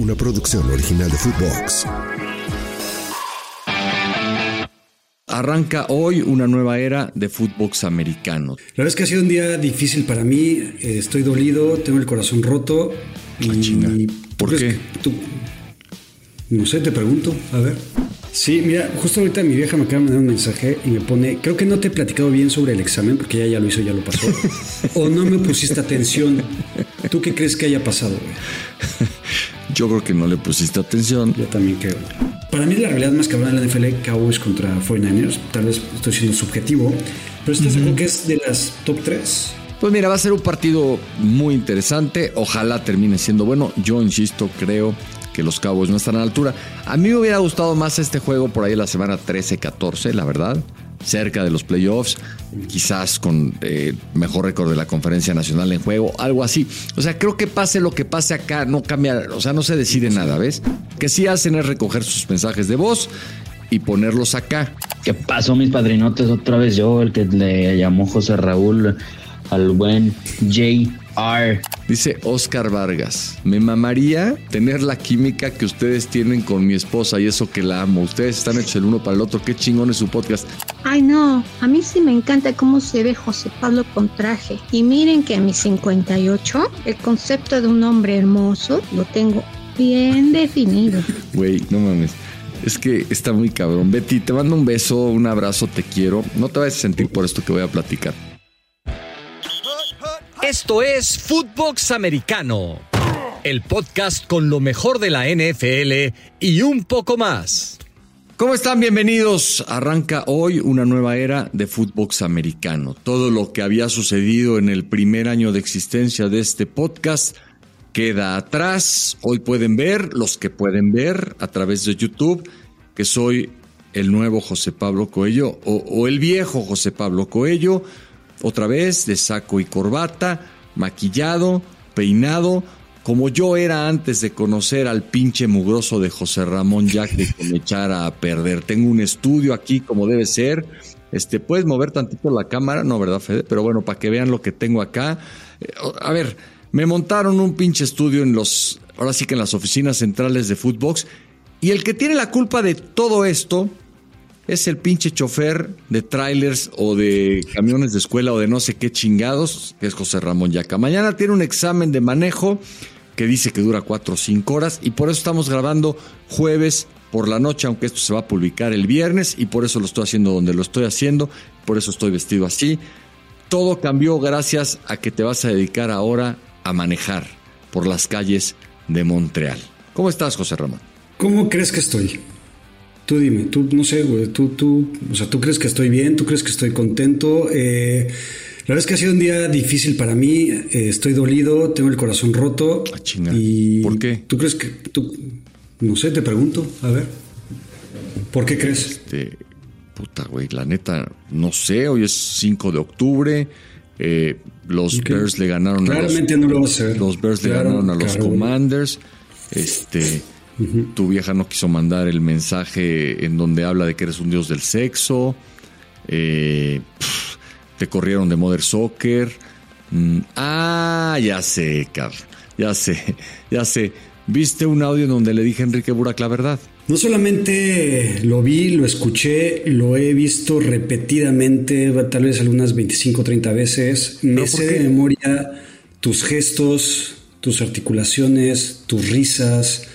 una producción original de Footbox. Arranca hoy una nueva era de Footbox americano. La verdad es que ha sido un día difícil para mí. eh, Estoy dolido, tengo el corazón roto. Ah. ¿Por ¿tú crees qué? tú- No sé, te pregunto. A ver. Sí, mira, justo ahorita mi vieja me acaba de mandar un mensaje y me pone, creo que no te he platicado bien sobre el examen porque ella ya lo hizo, ya lo pasó. o no me pusiste atención. ¿Tú qué crees que haya pasado? güey? Yo creo que no le pusiste atención. Yo también creo. Para mí la realidad más cabrona de la NFL, Cowboys contra 49ers, tal vez estoy siendo subjetivo, pero estás seguro que es de las top 3. Pues mira, va a ser un partido muy interesante. Ojalá termine siendo bueno. Yo insisto, creo que los Cowboys no están a la altura. A mí me hubiera gustado más este juego por ahí la semana 13-14, la verdad. Cerca de los playoffs, quizás con eh, mejor récord de la conferencia nacional en juego, algo así. O sea, creo que pase lo que pase acá, no cambia, o sea, no se decide nada, ¿ves? Que sí hacen es recoger sus mensajes de voz y ponerlos acá. ¿Qué pasó, mis padrinotes? Otra vez yo, el que le llamó José Raúl al buen Dice Oscar Vargas, me mamaría tener la química que ustedes tienen con mi esposa y eso que la amo. Ustedes están hechos el uno para el otro. Qué chingón es su podcast. Ay no, a mí sí me encanta cómo se ve José Pablo con traje. Y miren que a mis 58, el concepto de un hombre hermoso lo tengo bien definido. Güey, no mames. Es que está muy cabrón. Betty, te mando un beso, un abrazo, te quiero. No te vayas a sentir por esto que voy a platicar. Esto es Footbox Americano, el podcast con lo mejor de la NFL y un poco más. ¿Cómo están? Bienvenidos. Arranca hoy una nueva era de Footbox americano. Todo lo que había sucedido en el primer año de existencia de este podcast queda atrás. Hoy pueden ver, los que pueden ver a través de YouTube, que soy el nuevo José Pablo Coello o, o el viejo José Pablo Coello, otra vez de saco y corbata, maquillado, peinado, como yo era antes de conocer al pinche mugroso de José Ramón Jack de que me echara a perder. Tengo un estudio aquí como debe ser. Este, puedes mover tantito la cámara, no, ¿verdad, Fede? Pero bueno, para que vean lo que tengo acá. Eh, a ver, me montaron un pinche estudio en los, ahora sí que en las oficinas centrales de Footbox. Y el que tiene la culpa de todo esto es el pinche chofer de trailers o de camiones de escuela o de no sé qué chingados, que es José Ramón Yaca. Mañana tiene un examen de manejo que dice que dura 4 o 5 horas y por eso estamos grabando jueves por la noche, aunque esto se va a publicar el viernes y por eso lo estoy haciendo donde lo estoy haciendo, por eso estoy vestido así. Todo cambió gracias a que te vas a dedicar ahora a manejar por las calles de Montreal. ¿Cómo estás, José Ramón? ¿Cómo crees que estoy? Tú dime, tú, no sé, güey, tú, tú, o sea, tú crees que estoy bien, tú crees que estoy contento. Eh, la verdad es que ha sido un día difícil para mí, eh, estoy dolido, tengo el corazón roto. Ah, chinga. Y ¿Por qué? ¿Tú crees que, tú, no sé, te pregunto, a ver, ¿por qué crees? Este, puta, güey, la neta, no sé, hoy es 5 de octubre. eh, los. Bears le ganaron Claramente a los, no lo vas a saber. los Bears le ganaron a los claro. Commanders. Este, tu vieja no quiso mandar el mensaje en donde habla de que eres un dios del sexo. eh, te corrieron de Mother Soccer. Mm, ah, ya sé, cabrón. Ya sé, ya sé. ¿Viste un audio en donde le dije a Enrique Burak la verdad? No solamente lo vi, lo escuché, lo he visto repetidamente, tal vez algunas 25 o 30 veces. Me ¿Pero por sé de memoria tus gestos, tus articulaciones, tus risas.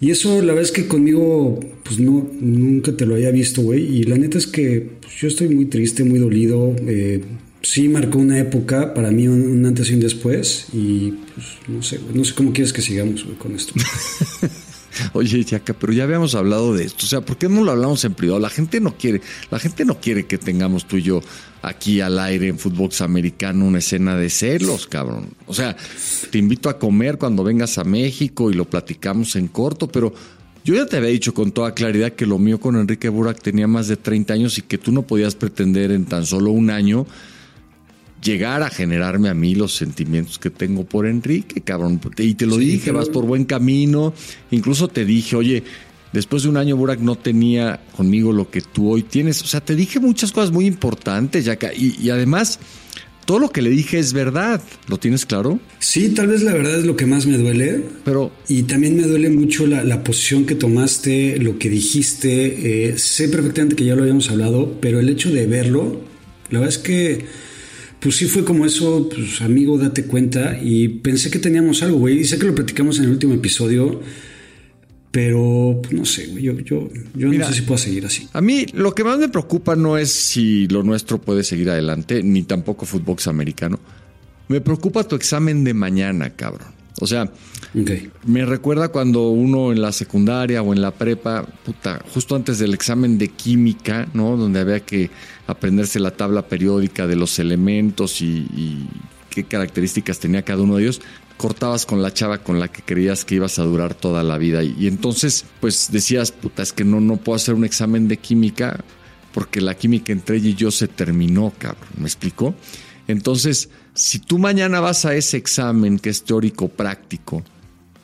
Y eso, la verdad es que conmigo, pues no, nunca te lo había visto, güey. Y la neta es que pues, yo estoy muy triste, muy dolido. Eh, sí marcó una época, para mí un, antes y un después. Y pues no sé, no sé cómo quieres que sigamos güey, con esto. Oye, Chaca, pero ya habíamos hablado de esto. O sea, ¿por qué no lo hablamos en privado? La gente no quiere, la gente no quiere que tengamos tú y yo aquí al aire en fútbol americano una escena de celos, cabrón. O sea, te invito a comer cuando vengas a México y lo platicamos en corto, pero yo ya te había dicho con toda claridad que lo mío con Enrique Burak tenía más de 30 años y que tú no podías pretender en tan solo un año llegar a generarme a mí los sentimientos que tengo por Enrique, cabrón. Y te lo Sí, dije, vas por buen camino. Incluso te dije, oye, después de un año Burak no tenía conmigo lo que tú hoy tienes. O sea, te dije muchas cosas muy importantes, Yaka. Y, y además, todo lo que le dije es verdad. ¿Lo tienes claro? Sí, tal vez la verdad es lo que más me duele. Pero. Y también me duele mucho la, la posición que tomaste, lo que dijiste. Eh, sé perfectamente que ya lo habíamos hablado, pero el hecho de verlo, la verdad es que. Pues sí fue como eso, pues amigo, date cuenta. Y pensé que teníamos algo, güey. Y sé que lo platicamos en el último episodio. Pero pues, no sé, güey, yo, yo, yo no sé si puedo seguir así. A mí lo que más me preocupa no es si lo nuestro puede seguir adelante, ni tampoco fútbol americano. Me preocupa tu examen de mañana, cabrón. O sea, me recuerda cuando uno en la secundaria o en la prepa, puta, justo antes del examen de química, ¿no? Donde había que aprenderse la tabla periódica de los elementos y, y qué características tenía cada uno de ellos cortabas con la chava con la que creías que ibas a durar toda la vida. Y, entonces, pues decías, puta, es que no, no puedo hacer un examen de química porque la química entre ella y yo se terminó, cabrón. ¿Me explicó? Entonces, si tú mañana vas a ese examen que es teórico práctico,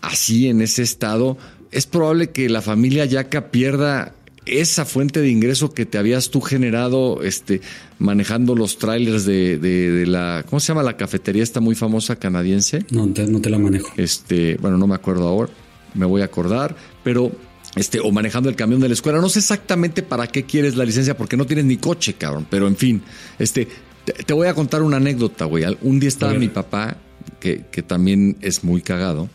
así en ese estado, es probable que la familia Yaca pierda esa fuente de ingreso que te habías tú generado este, manejando los trailers de, de, la, ¿cómo se llama la cafetería esta muy famosa canadiense? No, no te la manejo. Este, bueno, no me acuerdo ahora, me voy a acordar, pero este, o manejando el camión de la escuela. No sé exactamente para qué quieres la licencia porque no tienes ni coche, cabrón. Pero en fin, este, te, voy a contar una anécdota, güey. Un día estaba mi papá, que, que también es muy cagado,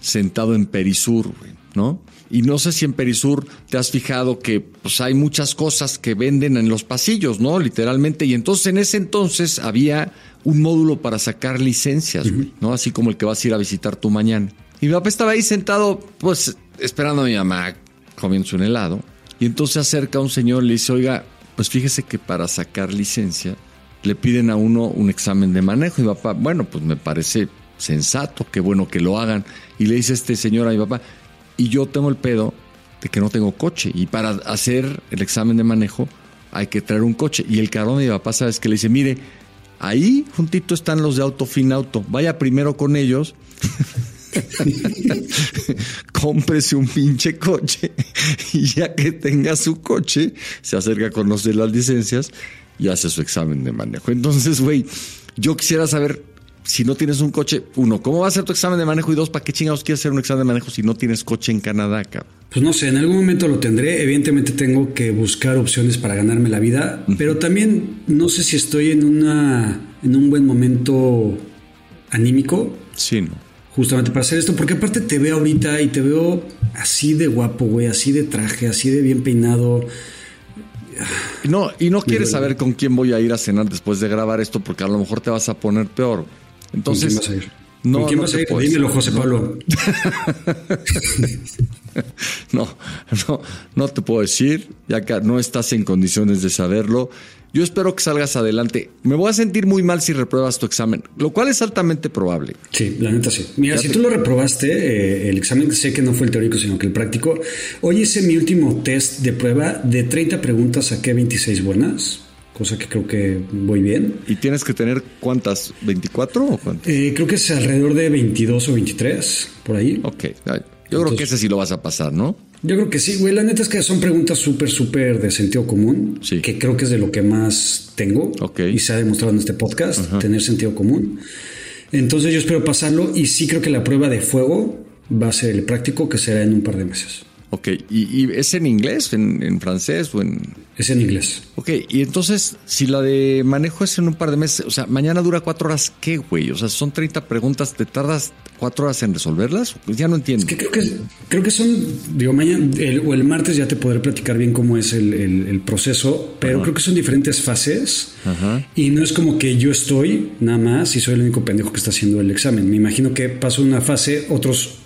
sentado en Perisur, güey, ¿no? Y no sé si en Perisur te has fijado que pues, hay muchas cosas que venden en los pasillos, ¿no? Literalmente. Y entonces en ese entonces había un módulo para sacar licencias, ¿no? Así como el que vas a ir a visitar tú mañana. Y mi papá estaba ahí sentado, pues, esperando a mi mamá comiendo un helado. Y entonces se acerca un señor y le dice, oiga, pues fíjese que para sacar licencia le piden a uno un examen de manejo. Y papá, bueno, pues me parece sensato, qué bueno que lo hagan. Y le dice este señor a mi papá, y yo tengo el pedo de que no tengo coche. Y para hacer el examen de manejo hay que traer un coche. Y el carón de mi papá, ¿sabes que Le dice, mire, ahí juntito están los de Auto Fin Auto. Vaya primero con ellos. cómprese un pinche coche y ya que tenga su coche, se acerca con los de las licencias y hace su examen de manejo. Entonces, güey, yo quisiera saber si no tienes un coche, uno, ¿cómo va a ser tu examen de manejo? Y dos, ¿para qué chingados quieres hacer un examen de manejo si no tienes coche en Canadá, cabrón? Pues no sé, en algún momento lo tendré. Evidentemente tengo que buscar opciones para ganarme la vida, pero también no sé si estoy en una en un buen momento anímico. Sí, no. Justamente para hacer esto, porque aparte te veo ahorita y te veo así de guapo, güey, así de traje, así de bien peinado. No, y no quieres saber con quién voy a ir a cenar después de grabar esto, porque a lo mejor te vas a poner peor. Entonces, ¿Con quién vas a ir? No, ¿Con quién vas a ir? Dímelo, José Pablo. no, no, no te puedo decir, ya que no estás en condiciones de saberlo. Yo espero que salgas adelante. Me voy a sentir muy mal si repruebas tu examen, lo cual es altamente probable. Sí, la neta sí. Mira, si tú lo reprobaste, eh, el examen sé que no fue el teórico, sino que el práctico. Hoy hice mi último test de prueba. De 30 preguntas saqué 26 buenas cosa que creo que voy bien. ¿Y tienes que tener cuántas? ¿24 o cuántas? Eh, creo que es alrededor de 22 o 23, por ahí. Ok, yo creo que ese sí lo vas a pasar, ¿no? Yo creo que sí, güey. La neta es que son preguntas súper, súper de sentido común. Sí. Que creo que es de lo que más tengo. Y se ha demostrado en este podcast, tener sentido común. Entonces yo espero pasarlo y sí creo que la prueba de fuego va a ser el práctico que será en un par de meses. Ok, ¿Y, es en inglés, en, francés o en...? Es en inglés. Ok, y entonces, si la de manejo es en un par de meses, o sea, mañana dura cuatro horas, ¿qué, güey? O sea, son 30 preguntas, ¿te tardas cuatro horas en resolverlas? Pues ya no entiendo. Es que creo que, creo que son, digo, mañana o el martes ya te podré platicar bien cómo es el, proceso, pero creo que son diferentes fases Ajá. y no es como que yo estoy nada más y soy el único pendejo que está haciendo el examen. Me imagino que paso una fase, otros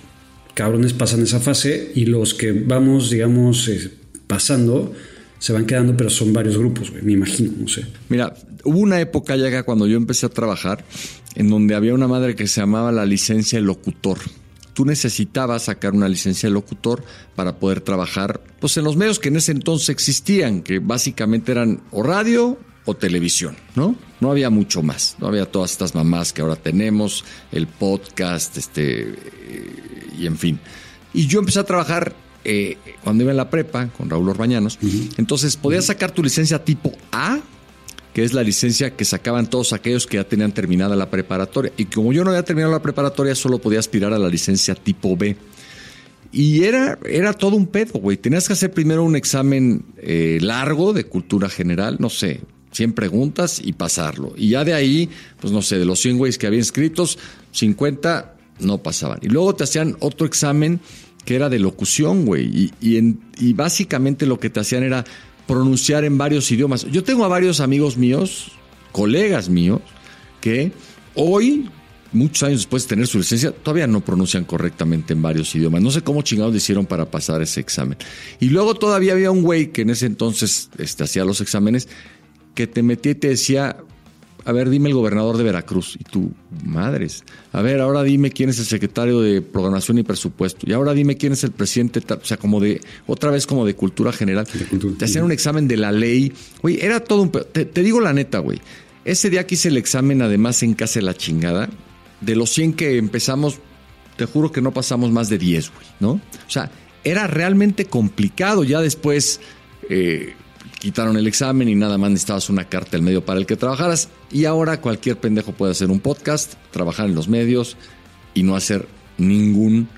cabrones pasan esa fase y los que vamos, digamos, eh, pasando se van quedando, pero son varios grupos, me imagino, no sé. Mira, hubo una época ya cuando yo empecé a trabajar en donde había una madre que se llamaba la licencia de locutor. Tú necesitabas sacar una licencia de locutor para poder trabajar pues, en los medios que en ese entonces existían, que básicamente eran o radio o televisión, ¿no? No había mucho más, no había todas estas mamás que ahora tenemos, el podcast, este, y en fin. Y yo empecé a trabajar eh, cuando iba en la prepa con Raúl Orbañanos. Entonces podías sacar tu licencia tipo A que es la licencia que sacaban todos aquellos que ya tenían terminada la preparatoria. Y como yo no había terminado la preparatoria, solo podía aspirar a la licencia tipo B. Y era, era todo un pedo, güey. Tenías que hacer primero un examen eh, largo de cultura general, no sé, 100 preguntas y pasarlo. Y ya de ahí, pues no sé, de los 100 güeyes que había inscritos, 50 no pasaban. Y luego te hacían otro examen que era de locución, güey. Y, y, y básicamente lo que te hacían era pronunciar en varios idiomas. Yo tengo a varios amigos míos, colegas míos, que hoy muchos años después de tener su licencia, todavía no pronuncian correctamente en varios idiomas. No sé cómo chingados le hicieron para pasar ese examen. Y luego todavía había un güey que en ese entonces este, hacía los exámenes, que te metía y te decía, a ver, dime el gobernador de Veracruz. Y tú, madres. A ver, ahora dime quién es el secretario de Programación y Presupuesto. Y ahora dime quién es el presidente. O sea, como de, otra vez como de cultura general. Te hacían un examen de la ley. Güey, era todo un... Te, te digo la neta, güey. Ese día que hice el examen, además en casa de la chingada, de los 100 que empezamos, te juro que no pasamos más de 10, güey, ¿no? O sea, era realmente complicado. Ya después eh, quitaron el examen y nada más necesitabas una carta al medio para el que trabajaras. Y ahora cualquier pendejo puede hacer un podcast, trabajar en los medios y no hacer ningún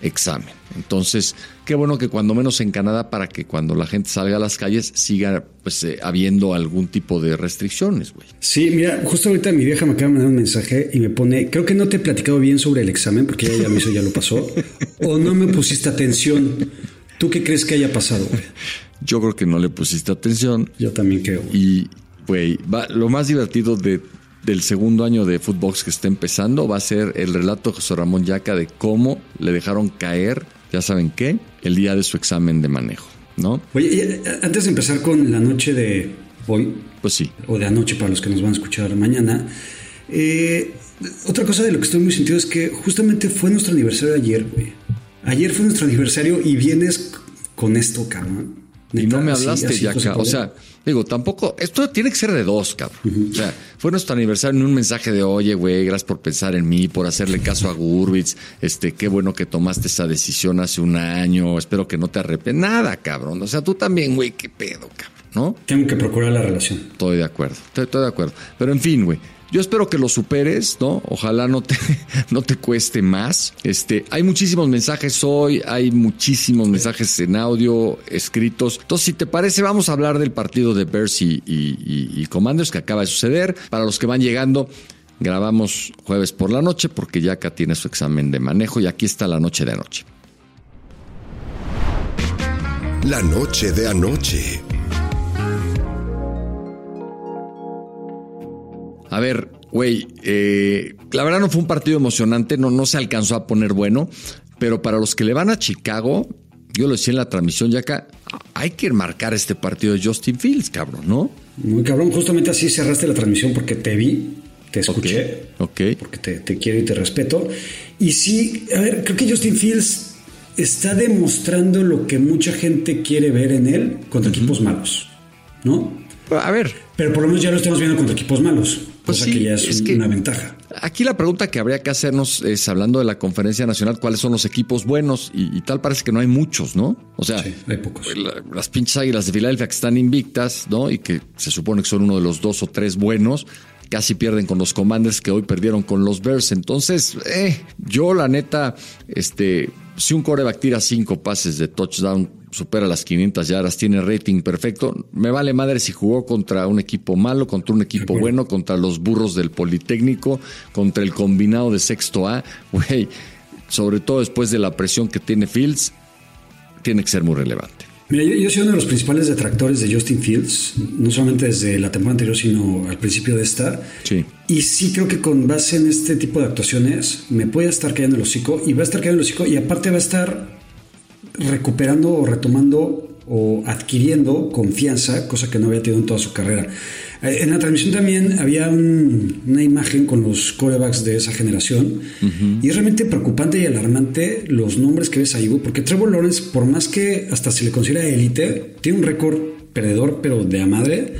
examen. Entonces, qué bueno que cuando menos en Canadá, para que cuando la gente salga a las calles siga pues eh, habiendo algún tipo de restricciones, güey. Sí, mira, justo ahorita mi vieja me acaba de mandar un mensaje y me pone, creo que no te he platicado bien sobre el examen, porque ella ya me hizo, ya lo pasó, o no me pusiste atención. ¿Tú qué crees que haya pasado, güey? Yo creo que no le pusiste atención. Yo también creo. Y, güey, lo más divertido de, del segundo año de Footbox que está empezando va a ser el relato de José Ramón Yaca de cómo le dejaron caer, ya saben qué, el día de su examen de manejo, ¿no? Oye, antes de empezar con la noche de hoy, pues sí, o de anoche para los que nos van a escuchar mañana, eh, otra cosa de lo que estoy muy sentido es que justamente fue nuestro aniversario de ayer, güey. Ayer fue nuestro aniversario y vienes con esto, cabrón. Y no me hablaste, ya acá. O sea, digo, tampoco. Esto tiene que ser de dos, cabrón. O sea, fue nuestro aniversario en un mensaje de, oye, güey, gracias por pensar en mí, por hacerle caso a Gurbitz. Este, qué bueno que tomaste esa decisión hace un año. Espero que no te arrepientas. Nada, cabrón. O sea, tú también, güey, qué pedo, cabrón, ¿no? Tengo que procurar la relación. Estoy de acuerdo. Estoy, estoy de acuerdo. Pero en fin, güey. Yo espero que lo superes, ¿no? Ojalá no te, no te cueste más. Este, hay muchísimos mensajes hoy, hay muchísimos mensajes en audio, escritos. Entonces, si te parece, vamos a hablar del partido de Bears y, y, y Commanders que acaba de suceder. Para los que van llegando, grabamos jueves por la noche porque ya acá tiene su examen de manejo y aquí está la noche de anoche. La noche de anoche. A ver, güey, eh, la verdad no fue un partido emocionante, no, no se alcanzó a poner bueno, pero para los que le van a Chicago, yo lo decía en la transmisión ya acá, hay que marcar este partido de Justin Fields, cabrón, ¿no? Muy cabrón, justamente así cerraste la transmisión porque te vi, te escuché, okay, porque te, te, quiero y te respeto. Y sí, a ver, creo que Justin Fields está demostrando lo que mucha gente quiere ver en él contra uh -huh. equipos malos, ¿no? A ver. Pero por lo menos ya lo estamos viendo contra equipos malos. Pues cosa sí, que ya es, es un, que una ventaja. Aquí la pregunta que habría que hacernos es, hablando de la conferencia nacional, ¿cuáles son los equipos buenos? Y, y tal parece que no hay muchos, ¿no? O sea, sí, hay pocos. La, las pinches águilas de Filadelfia que están invictas, ¿no? Y que se supone que son uno de los dos o tres buenos, casi pierden con los Commanders que hoy perdieron con los Bears. Entonces, eh, yo la neta, este, si un coreback tira cinco pases de touchdown, supera las 500 yardas, tiene rating perfecto, me vale madre si jugó contra un equipo malo, contra un equipo bueno, contra los burros del Politécnico, contra el combinado de sexto A, güey, sobre todo después de la presión que tiene Fields, tiene que ser muy relevante. Mira, yo, yo, soy uno de los principales detractores de Justin Fields, no solamente desde la temporada anterior, sino al principio de esta. Sí. Y sí creo que con base en este tipo de actuaciones me puede estar cayendo el hocico y va a estar cayendo el hocico y aparte va a estar recuperando o retomando o adquiriendo confianza, cosa que no había tenido en toda su carrera. En la transmisión también había un, una imagen con los corebacks de esa generación uh -huh. y es realmente preocupante y alarmante los nombres que ves ahí, porque Trevor Lawrence, por más que hasta se le considera élite, tiene un récord perdedor, pero de a madre.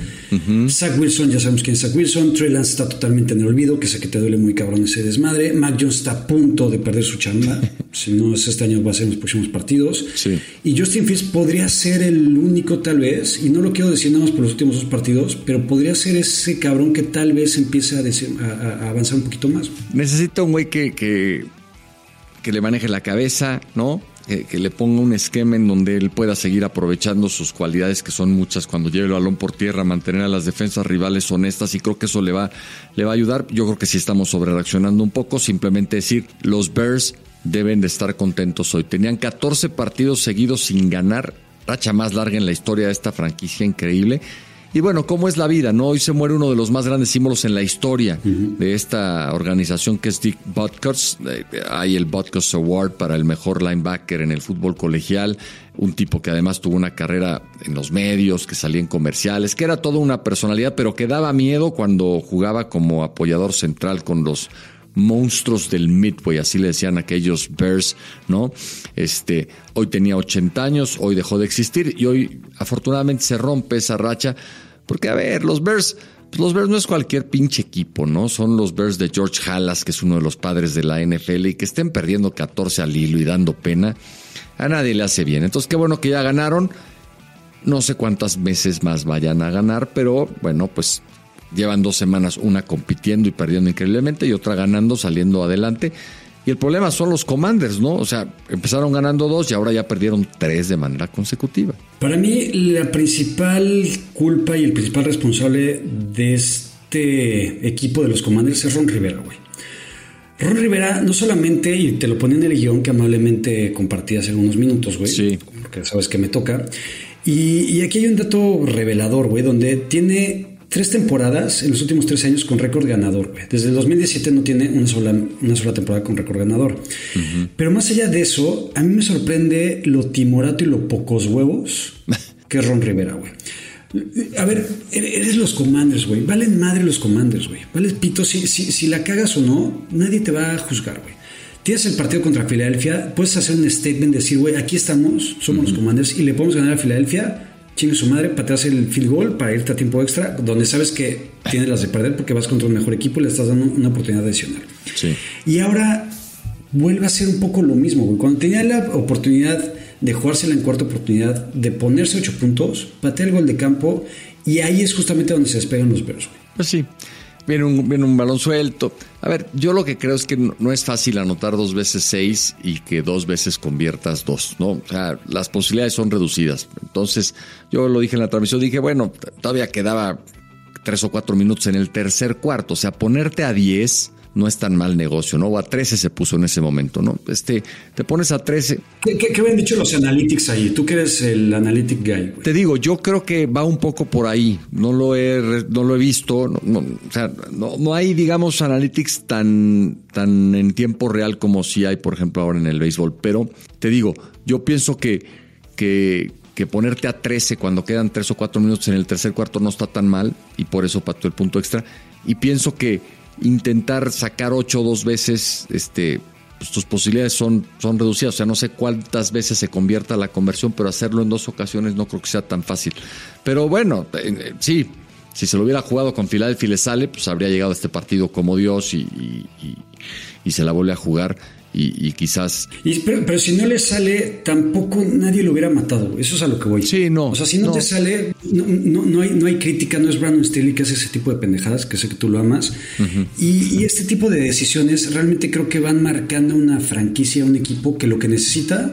Zach Wilson, ya sabemos quién es Zach Wilson. Trey Lance está totalmente en el olvido, que sé que te duele muy cabrón ese desmadre. Mac Jones está a punto de perder su chamba. si no es este año, va a ser en los próximos partidos. Sí. Y Justin Fields podría ser el único, tal vez, y no lo quiero decir nada más por los últimos dos partidos, pero podría ser ese cabrón que tal vez empiece a, dese- a- avanzar un poquito más. Necesita un güey que, que, que le maneje la cabeza, ¿no? Que, le ponga un esquema en donde él pueda seguir aprovechando sus cualidades, que son muchas, cuando lleve el balón por tierra, mantener a las defensas rivales honestas, y creo que eso le va, le va a ayudar. Yo creo que sí estamos sobre reaccionando un poco, simplemente decir, los Bears deben de estar contentos hoy. Tenían 14 partidos seguidos sin ganar, racha más larga en la historia de esta franquicia increíble. Y bueno, ¿cómo es la vida? no Hoy se muere uno de los más grandes símbolos en la historia de esta organización que es Dick Butkus. Eh, Hay el Butkus Award para el mejor linebacker en el fútbol colegial. Un tipo que además tuvo una carrera en los medios, que salía en comerciales, que era toda una personalidad, pero que daba miedo cuando jugaba como apoyador central con los monstruos del Midway, así le decían aquellos Bears, ¿no? Este, hoy tenía 80 años, hoy dejó de existir y hoy afortunadamente se rompe esa racha, porque a ver, los Bears, pues los Bears no es cualquier pinche equipo, ¿no? Son los Bears de George Halas, que es uno de los padres de la NFL y que estén perdiendo 14 al hilo y dando pena, a nadie le hace bien. Entonces, qué bueno que ya ganaron. No sé cuántas meses más vayan a ganar, pero bueno, pues llevan dos semanas, una compitiendo y perdiendo increíblemente y otra ganando, saliendo adelante. Y el problema son los Commanders, ¿no? O sea, empezaron ganando dos y ahora ya perdieron tres de manera consecutiva. Para mí, la principal culpa y el principal responsable de este equipo de los Commanders es Ron Rivera, güey. Ron Rivera no solamente, y te lo ponía en el guion que amablemente compartí hace algunos minutos, güey. Sí. Porque sabes que me toca. Y, y aquí hay un dato revelador, güey, donde tiene tres temporadas en los últimos tres años con récord ganador, güey. Desde el 2017 no tiene una sola, una sola temporada con récord ganador. Pero más allá de eso, a mí me sorprende lo timorato y lo pocos huevos que es Ron Rivera, güey. A ver, eres los commanders, güey. Valen madre los commanders, güey. Vales pito. Si, si, si la cagas o no, nadie te va a juzgar, güey. Tienes el partido contra Filadelfia, puedes hacer un statement, decir, güey, aquí estamos, somos los commanders y le podemos ganar a Filadelfia. Chingue su madre, pateas el field goal para irte a tiempo extra, donde sabes que tienes las de perder porque vas contra un mejor equipo y le estás dando una oportunidad adicional. Sí. Y ahora vuelve a ser un poco lo mismo, güey. Cuando tenía la oportunidad de jugársela en cuarta oportunidad, de ponerse ocho puntos, patea el gol de campo y ahí es justamente donde se despegan los Bears, güey. Pues sí, viene un, viene un balón suelto. A ver, yo lo que creo es que no, es fácil anotar dos veces seis y que dos veces conviertas dos, ¿no? O sea, las posibilidades son reducidas. Entonces, yo lo dije en la transmisión, dije, bueno, todavía quedaba tres o cuatro minutos en el tercer cuarto. O sea, ponerte a 10 no es tan mal negocio, ¿no? O a 13 se puso en ese momento, ¿no? Este, te pones a 13. ¿Qué, qué, qué habían dicho los analytics ahí? Tú que eres el analytic guy, güey. Te digo, yo creo que va un poco por ahí. No lo he, no lo he visto. No, no, o sea, no, no hay, digamos, analytics tan, tan en tiempo real como si hay, por ejemplo, ahora en el béisbol. Pero te digo, yo pienso que, que, que ponerte a 13 cuando quedan 3 o 4 minutos en el tercer cuarto no está tan mal y por eso pateó el punto extra. Y pienso que intentar sacar 8 dos veces, este, pues tus posibilidades son, son reducidas. O sea, no sé cuántas veces se convierta la conversión, pero hacerlo en dos ocasiones no creo que sea tan fácil. Pero bueno, eh, sí, si se lo hubiera jugado con Filadelfia y le sale, pues habría llegado a este partido como Dios y- y se la vuelve a jugar y, y quizás... Y, pero, pero si no le sale, tampoco nadie lo hubiera matado. Eso es a lo que voy. Sí, no, O sea, si no, no. te sale, no, no, no hay, no hay crítica, no es Brandon Staley que hace ese tipo de pendejadas, que sé que tú lo amas. y, y este tipo de decisiones realmente creo que van marcando una franquicia, un equipo que lo que necesita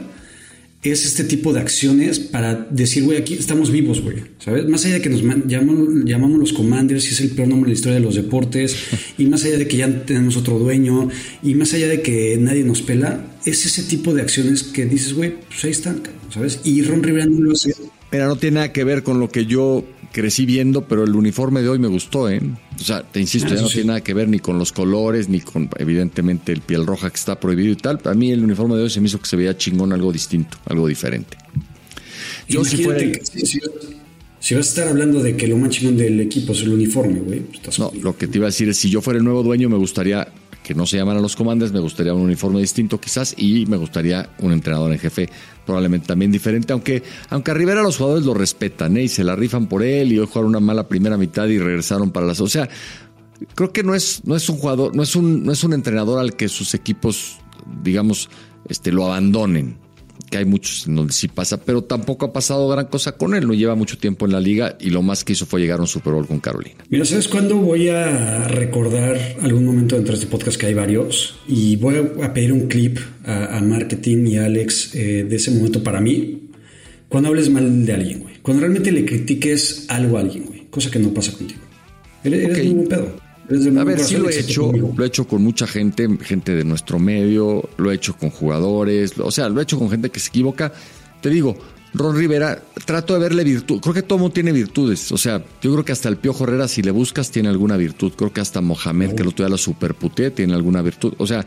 es este tipo de acciones para decir, güey, aquí estamos vivos, güey. ¿Sabes? Más allá de que nos llamamos, los Commanders y es el peor nombre de la historia de los deportes, y más allá de que ya tenemos otro dueño, y más allá de que nadie nos pela, es ese tipo de acciones que dices, güey, pues ahí están, ¿sabes? Y Ron Rivera no lo hace. Mira, no tiene nada que ver con lo que yo crecí viendo, pero el uniforme de hoy me gustó, ¿eh? O sea, te insisto, ya no sí. tiene nada que ver ni con los colores, ni con, evidentemente, el piel roja que está prohibido y tal. A mí el uniforme de hoy se me hizo que se veía chingón, algo distinto, algo diferente. Yo si fuera... Que si, si- si vas a estar hablando de que lo más chingón del equipo es el uniforme, güey, pues No, lo que te iba a decir es, si yo fuera el nuevo dueño, me gustaría que no se llaman a los comandos, me gustaría un uniforme distinto quizás y me gustaría un entrenador en jefe probablemente también diferente, aunque, aunque a Rivera los jugadores lo respetan ¿eh? y se la rifan por él y hoy jugaron una mala primera mitad y regresaron para las... O sea, creo que no es, no es un jugador, no es un, no es un entrenador al que sus equipos, digamos, este, lo abandonen que hay muchos en donde sí pasa, pero tampoco ha pasado gran cosa con él, no lleva mucho tiempo en la liga y lo más que hizo fue llegar a un Super Bowl con Carolina. Mira, ¿sabes cuándo voy a recordar algún momento dentro de este podcast que hay varios? Y voy a pedir un clip a, marketing y a Alex eh, de ese momento para mí, cuando hables mal de alguien, güey. Cuando realmente le critiques algo a alguien, güey. Cosa que no pasa contigo. Eres, eres un pedo. A ver, sí lo he hecho, lo he hecho con mucha gente, gente de nuestro medio, lo he hecho con jugadores, o sea, lo he hecho con gente que se equivoca. Te digo, Ron Rivera, trato de verle virtud. Creo que todo tiene virtudes. O sea, yo creo que hasta el Piojo Herrera, si le buscas, tiene alguna virtud. Creo que hasta Mohamed, que lo tuve a la superputé, tiene alguna virtud. O sea,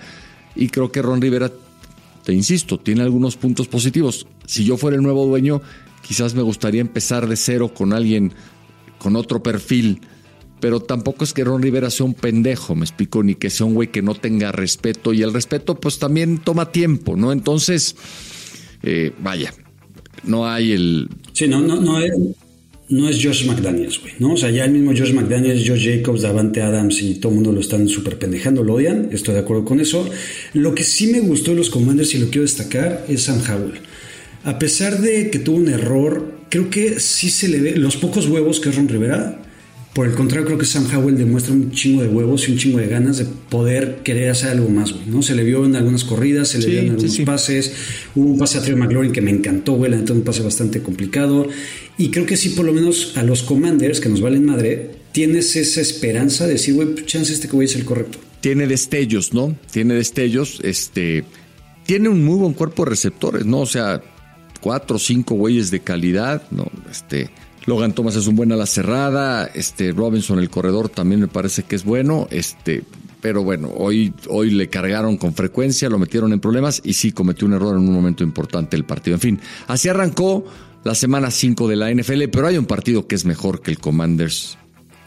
y creo que Ron Rivera, te insisto, tiene algunos puntos positivos. Si yo fuera el nuevo dueño, quizás me gustaría empezar de cero con alguien con otro perfil pero tampoco es que Ron Rivera sea un pendejo, me explico, ni que sea un güey que no tenga respeto. Y el respeto, pues también toma tiempo, ¿no? Entonces, eh, vaya, no hay el. Sí, no, no, no es. No es Josh McDaniels, güey, ¿no? O sea, ya el mismo Josh McDaniels, Josh Jacobs, Davante Adams y todo el mundo lo están súper pendejando, lo odian, estoy de acuerdo con eso. Lo que sí me gustó de los Commanders y lo quiero destacar es Sam Howell. A pesar de que tuvo un error, creo que sí se le ve los pocos huevos que es Ron Rivera, por el contrario, creo que Sam Howell demuestra un chingo de huevos y un chingo de ganas de poder querer hacer algo más, güey, ¿no? Se le vio en algunas corridas, se le vio en algunos pases. Hubo un pase a Trey McLaurin que me encantó, güey, la neta, un pase bastante complicado. Y creo que sí, por lo menos a los Commanders, que nos valen madre, tienes esa esperanza de decir, güey, pues, chance este que voy a ser el correcto. Tiene destellos, ¿no? Tiene destellos, este... Tiene un muy buen cuerpo de receptores, ¿no? O sea, cuatro o cinco güeyes de calidad, ¿no? Este Logan Thomas es un buen ala cerrada. Este Robinson, el corredor, también me parece que es bueno. Este, pero bueno, hoy, hoy le cargaron con frecuencia, lo metieron en problemas y sí cometió un error en un momento importante del partido. En fin, así arrancó la semana 5 de la NFL, pero hay un partido que es mejor que el Commanders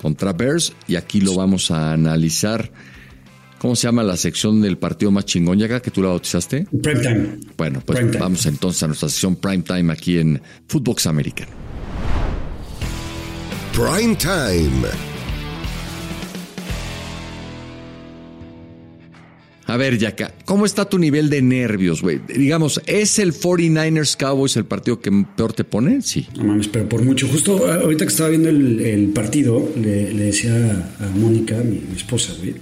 contra Bears y aquí lo vamos a analizar. ¿Cómo se llama la sección del partido más chingón, ya que tú la bautizaste? Prime Time. Bueno, pues vamos entonces a nuestra sección Prime Time aquí en Footbox American. Prime Time. A ver, Yaka, ¿cómo está tu nivel de nervios, güey? Digamos, ¿es el 49ers Cowboys el partido que peor te pone? Sí. No mames, pero por mucho. Justo ahorita que estaba viendo el, partido, le, decía a, Mónica, mi, esposa, güey.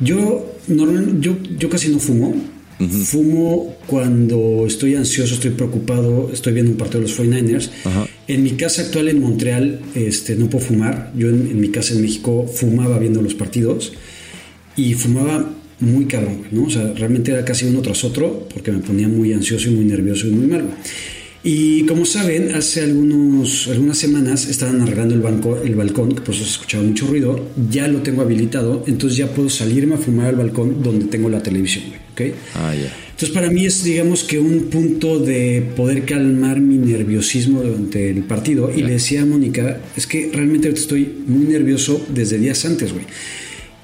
Yo, yo, yo casi no fumo, Fumo cuando estoy ansioso, estoy preocupado, estoy viendo un partido de los 49ers. En mi casa actual en Montreal este, no puedo fumar. Yo en, mi casa en México fumaba viendo los partidos y fumaba muy cabrón, ¿no? O sea, realmente era casi uno tras otro porque me ponía muy ansioso y muy nervioso y muy malo. Y como saben, hace algunos, algunas semanas estaban arreglando el, banco, el balcón, que por eso se escuchaba mucho ruido. Ya lo tengo habilitado, entonces ya puedo salirme a fumar al balcón donde tengo la televisión, Ah, ya. Entonces para mí es, digamos que un punto de poder calmar mi nerviosismo durante el partido. Y le decía a Mónica, es que realmente estoy muy nervioso desde días antes, güey.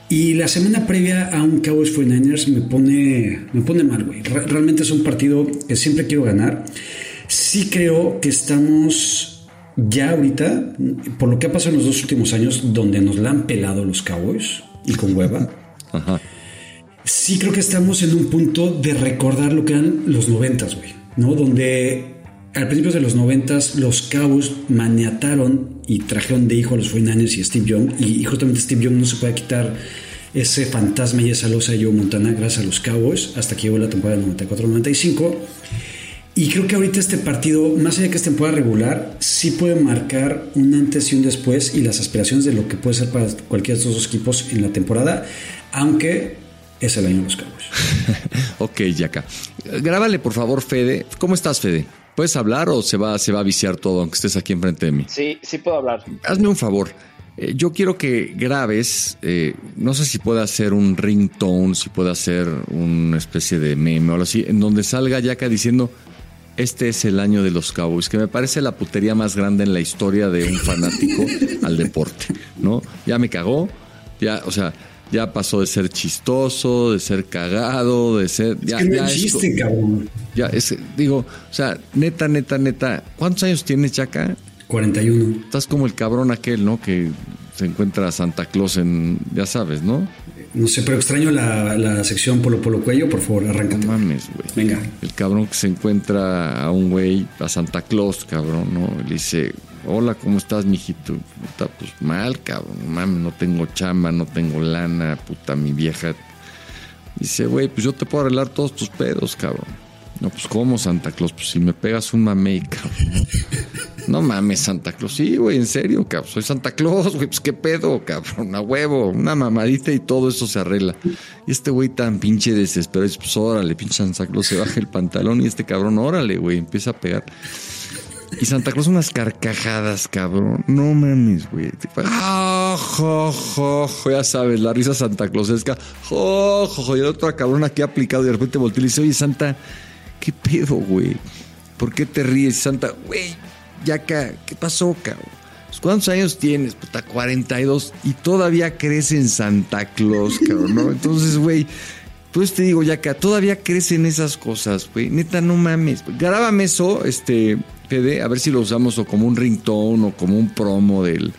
Y la semana previa a un Cowboys 49ers me pone, me pone mal, güey. Realmente es un partido que siempre quiero ganar. Sí creo que estamos ya ahorita, por lo que ha pasado en los dos últimos años, donde nos la han pelado los Cowboys y con hueva. Sí creo que estamos en un punto de recordar lo que eran los noventas, güey, ¿no? Donde al principio de los noventas los Cowboys maniataron y trajeron de hijo a los 49 y a Steve Young y, justamente Steve Young no se puede quitar ese fantasma y esa losa de Joe Montana gracias a los Cowboys hasta que llegó la temporada 94-95 y creo que ahorita este partido, más allá de que es temporada regular, sí puede marcar un antes y un después y las aspiraciones de lo que puede ser para cualquiera de estos dos equipos en la temporada, aunque es el año de los Cowboys. ok, Yaka. Grábale, por favor, Fede. ¿Cómo estás, Fede? ¿Puedes hablar o se va, se va a viciar todo, aunque estés aquí enfrente de mí? Sí, sí puedo hablar. Hazme un favor. Eh, yo quiero que grabes, eh, no sé si puede hacer un ringtone, si puede hacer una especie de meme o algo así, en donde salga Yaka diciendo este es el año de los Cowboys, que me parece la putería más grande en la historia de un fanático al deporte, ¿no? Ya me cagó, ya, o sea, ya pasó de ser chistoso, de ser cagado, de ser. Es ya, que no ya es esto- chiste, cabrón. ya es, digo, o sea, neta, neta, neta. ¿Cuántos años tienes, Chaca? 41. Estás como el cabrón aquel, ¿no? Que se encuentra a Santa Claus en. Ya sabes, ¿no? No sé, pero extraño la, la sección Polo Polo Cuello. Por favor, No arráncate. mames, güey. Venga. El cabrón que se encuentra a un güey, a Santa Claus, cabrón, ¿no? Le dice, hola, ¿cómo estás, mijito? Puta, pues mal, cabrón. Mames, no tengo chamba, no tengo lana, puta, mi vieja. Dice, güey, pues yo te puedo arreglar todos tus pedos, cabrón. No, pues ¿cómo, Santa Claus? Pues si me pegas un mamey, cabrón. No mames, Santa Claus. Sí, güey, en serio, cabrón. Soy Santa Claus, güey. Pues qué pedo, cabrón. A huevo, una mamadita y todo eso se arregla. Y este güey tan pinche desesperado. Pues órale, pinche Santa Claus se baja el pantalón y este cabrón, órale, güey, empieza a pegar. Y Santa Claus unas carcajadas, cabrón. No mames, güey. Ah, jo, jo. Ya sabes, la risa Santa Clausesca. Jo, jo, jo. Y el otro cabrón aquí aplicado y de repente voltea y le dice, oye, Santa, ¿qué pedo, güey? ¿Por qué te ríes, Santa? Güey, ya acá, ¿qué pasó, cabrón? Pues, ¿Cuántos años tienes? Puta, 42. Y todavía crees en Santa Claus, cabrón, ¿no? Entonces, güey, pues te digo, Yaka, todavía crecen esas cosas, güey. Neta, no mames. Grábame eso, este, PD, a ver si lo usamos o como un ringtone o como un promo del,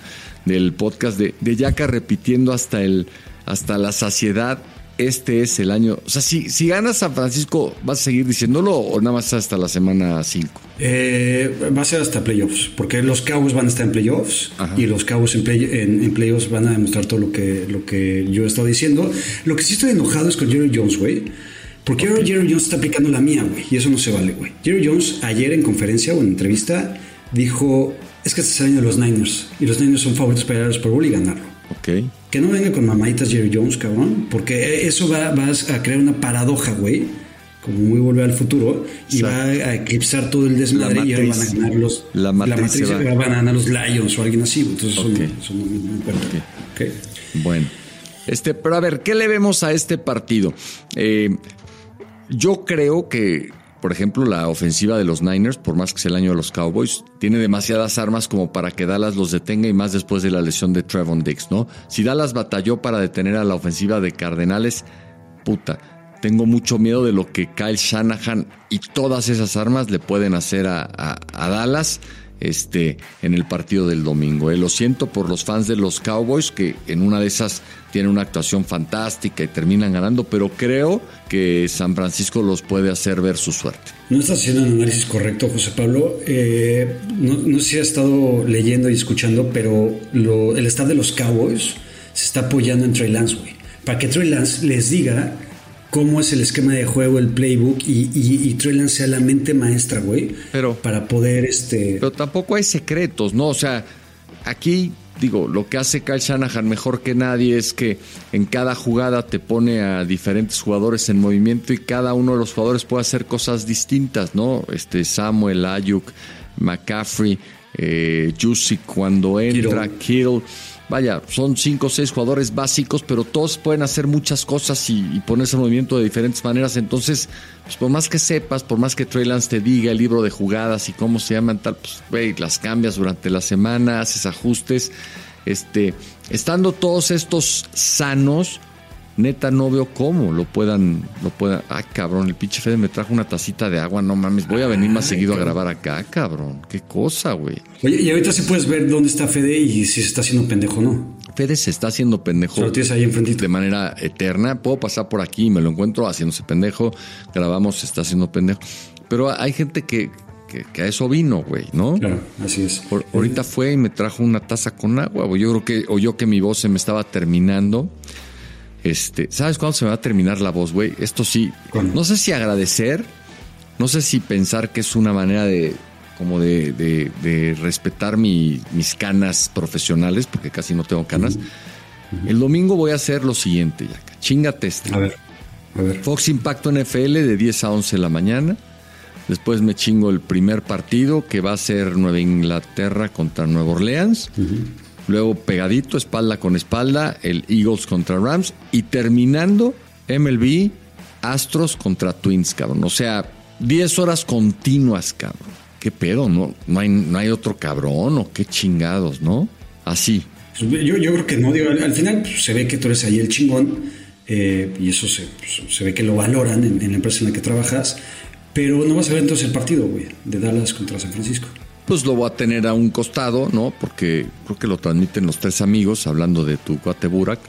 del podcast de, de Yaka repitiendo hasta el, hasta la saciedad. Este es el año. O sea, si, si ganas San Francisco, ¿vas a seguir diciéndolo o nada más hasta la semana 5? Eh, va a ser hasta playoffs, porque los Cowboys van a estar en playoffs Ajá. y los Cowboys en, play- en- en playoffs van a demostrar todo lo que, lo que yo he estado diciendo. Lo que sí estoy enojado es con Jerry Jones, güey. Porque ahora Jerry Jones está aplicando la mía, güey. Y eso no se vale, güey. Jerry Jones ayer en conferencia o en entrevista dijo, es que este es el año de los Niners. Y los Niners son favoritos para ir al Super Bowl y ganarlo. Ok. Que no venga con mamaditas Jerry Jones, cabrón. Porque eso va, va a crear una paradoja, güey. Como muy volver al futuro. Y Exacto. va a eclipsar todo el desmadre La y ahora van a matriz. ganar los. La matriz se va. van a ganar los Lions o alguien así. Entonces son, Ok. son muy, muy fuertes. Ok. Bueno, este, pero a ver, ¿qué le vemos a este partido? Eh, yo creo que, por ejemplo, la ofensiva de los Niners, por más que sea el año de los Cowboys, tiene demasiadas armas como para que Dallas los detenga y más después de la lesión de Trevon Diggs, ¿no? Si Dallas batalló para detener a la ofensiva de Cardenales, puta. Tengo mucho miedo de lo que Kyle Shanahan y todas esas armas le pueden hacer a, a- a Dallas este, en el partido del domingo. eh. Lo siento por los fans de los Cowboys que en una de esas tienen una actuación fantástica y terminan ganando, pero creo que San Francisco los puede hacer ver su suerte. No estás haciendo un análisis correcto, José Pablo. Eh, no, no sé si has estado leyendo y escuchando, pero lo- el staff de los Cowboys se está apoyando en Trey Lance, güey. Para que Trey Lance les diga cómo es el esquema de juego, el playbook, y, y, y Trey Lance sea la mente maestra, güey. Pero- Para poder, este... Pero tampoco hay secretos, ¿no? O sea, aquí, digo, lo que hace Kyle Shanahan mejor que nadie es que en cada jugada te pone a diferentes jugadores en movimiento y cada uno de los jugadores puede hacer cosas distintas, ¿no? Este Samuel, Ayuk, McCaffrey, eh, Jusic cuando entra, Kittle. Vaya, son cinco o seis jugadores básicos, pero todos pueden hacer muchas cosas y, y ponerse en movimiento de diferentes maneras. Entonces, pues por más que sepas, por más que Trey Lance te diga el libro de jugadas y cómo se llaman tal, pues, güey, las cambias durante la semana, haces ajustes. Este, estando todos estos sanos, neta no veo cómo lo puedan, lo puedan. Ay, cabrón, el pinche Fede me trajo una tacita de agua, no mames, voy a venir más seguido a grabar acá, cabrón. Qué cosa, güey. Oye, y ahorita sí puedes ver dónde está Fede y si se está haciendo pendejo o no. Fede se está haciendo pendejo. Lo tienes ahí enfrentito. de manera eterna. Puedo pasar por aquí y me lo encuentro haciéndose pendejo. Grabamos, se está haciendo pendejo. Pero hay gente que, que, que a eso vino, güey, ¿no? Claro, así es. Por- ahorita fue y me trajo una taza con agua, güey. Yo creo que oyó que mi voz se me estaba terminando. Este, ¿sabes cuándo se me va a terminar la voz, güey? Esto sí. No sé si agradecer, no sé si pensar que es una manera de como de, de- de respetar mi- mis canas profesionales, porque casi no tengo canas. El domingo voy a hacer lo siguiente, ya. Chingate este. A ver, a ver. Fox Impacto NFL de 10 a 11 de la mañana. Después me chingo el primer partido que va a ser Nueva Inglaterra contra Nueva Orleans. Luego pegadito, espalda con espalda, el Eagles contra Rams. Y terminando MLB Astros contra Twins, cabrón. O sea, 10 horas continuas, cabrón. ¿Qué pedo? ¿No, no, hay, no hay otro cabrón o qué chingados, ¿no? Así. Yo, yo creo que no, digo, al, final pues, se ve que tú eres ahí el chingón eh, y eso se, pues, se, ve que lo valoran en, en, la empresa en la que trabajas, pero no vas a ver entonces el partido, güey, de Dallas contra San Francisco. Pues lo voy a tener a un costado, ¿no? Porque creo que lo transmiten los tres amigos, hablando de tu cuate Burak,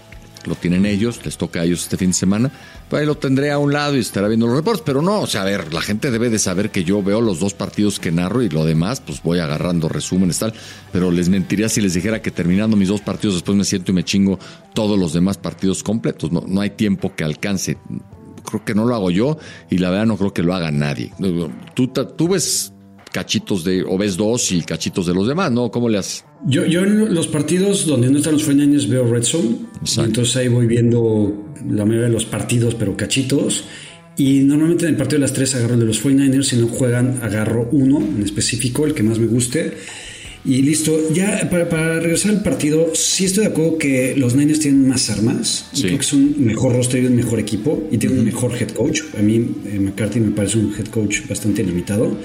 lo tienen ellos, les toca a ellos este fin de semana, pues ahí lo tendré a un lado y estará viendo los reportes, pero no, o sea, a ver, la gente debe de saber que yo veo los dos partidos que narro y lo demás, pues voy agarrando resúmenes tal, pero les mentiría si les dijera que terminando mis dos partidos después me siento y me chingo todos los demás partidos completos, no, no hay tiempo que alcance, creo que no lo hago yo y la verdad no creo que lo haga nadie. Tú, tú ves cachitos de, o ves dos y cachitos de los demás, ¿no? ¿Cómo le haces? Yo, yo en los partidos donde no están los 49ers veo Red Zone. entonces ahí voy viendo la mayoría de los partidos, pero cachitos. Y normalmente en el partido de las tres agarro el de los 49ers. Si no juegan, agarro uno en específico, el que más me guste. Y listo. Ya para, regresar al partido, sí estoy de acuerdo que los Niners tienen más armas. Creo que es un mejor roster y un mejor equipo. Y tienen un mejor head coach. A mí, eh, McCarthy me parece un head coach bastante limitado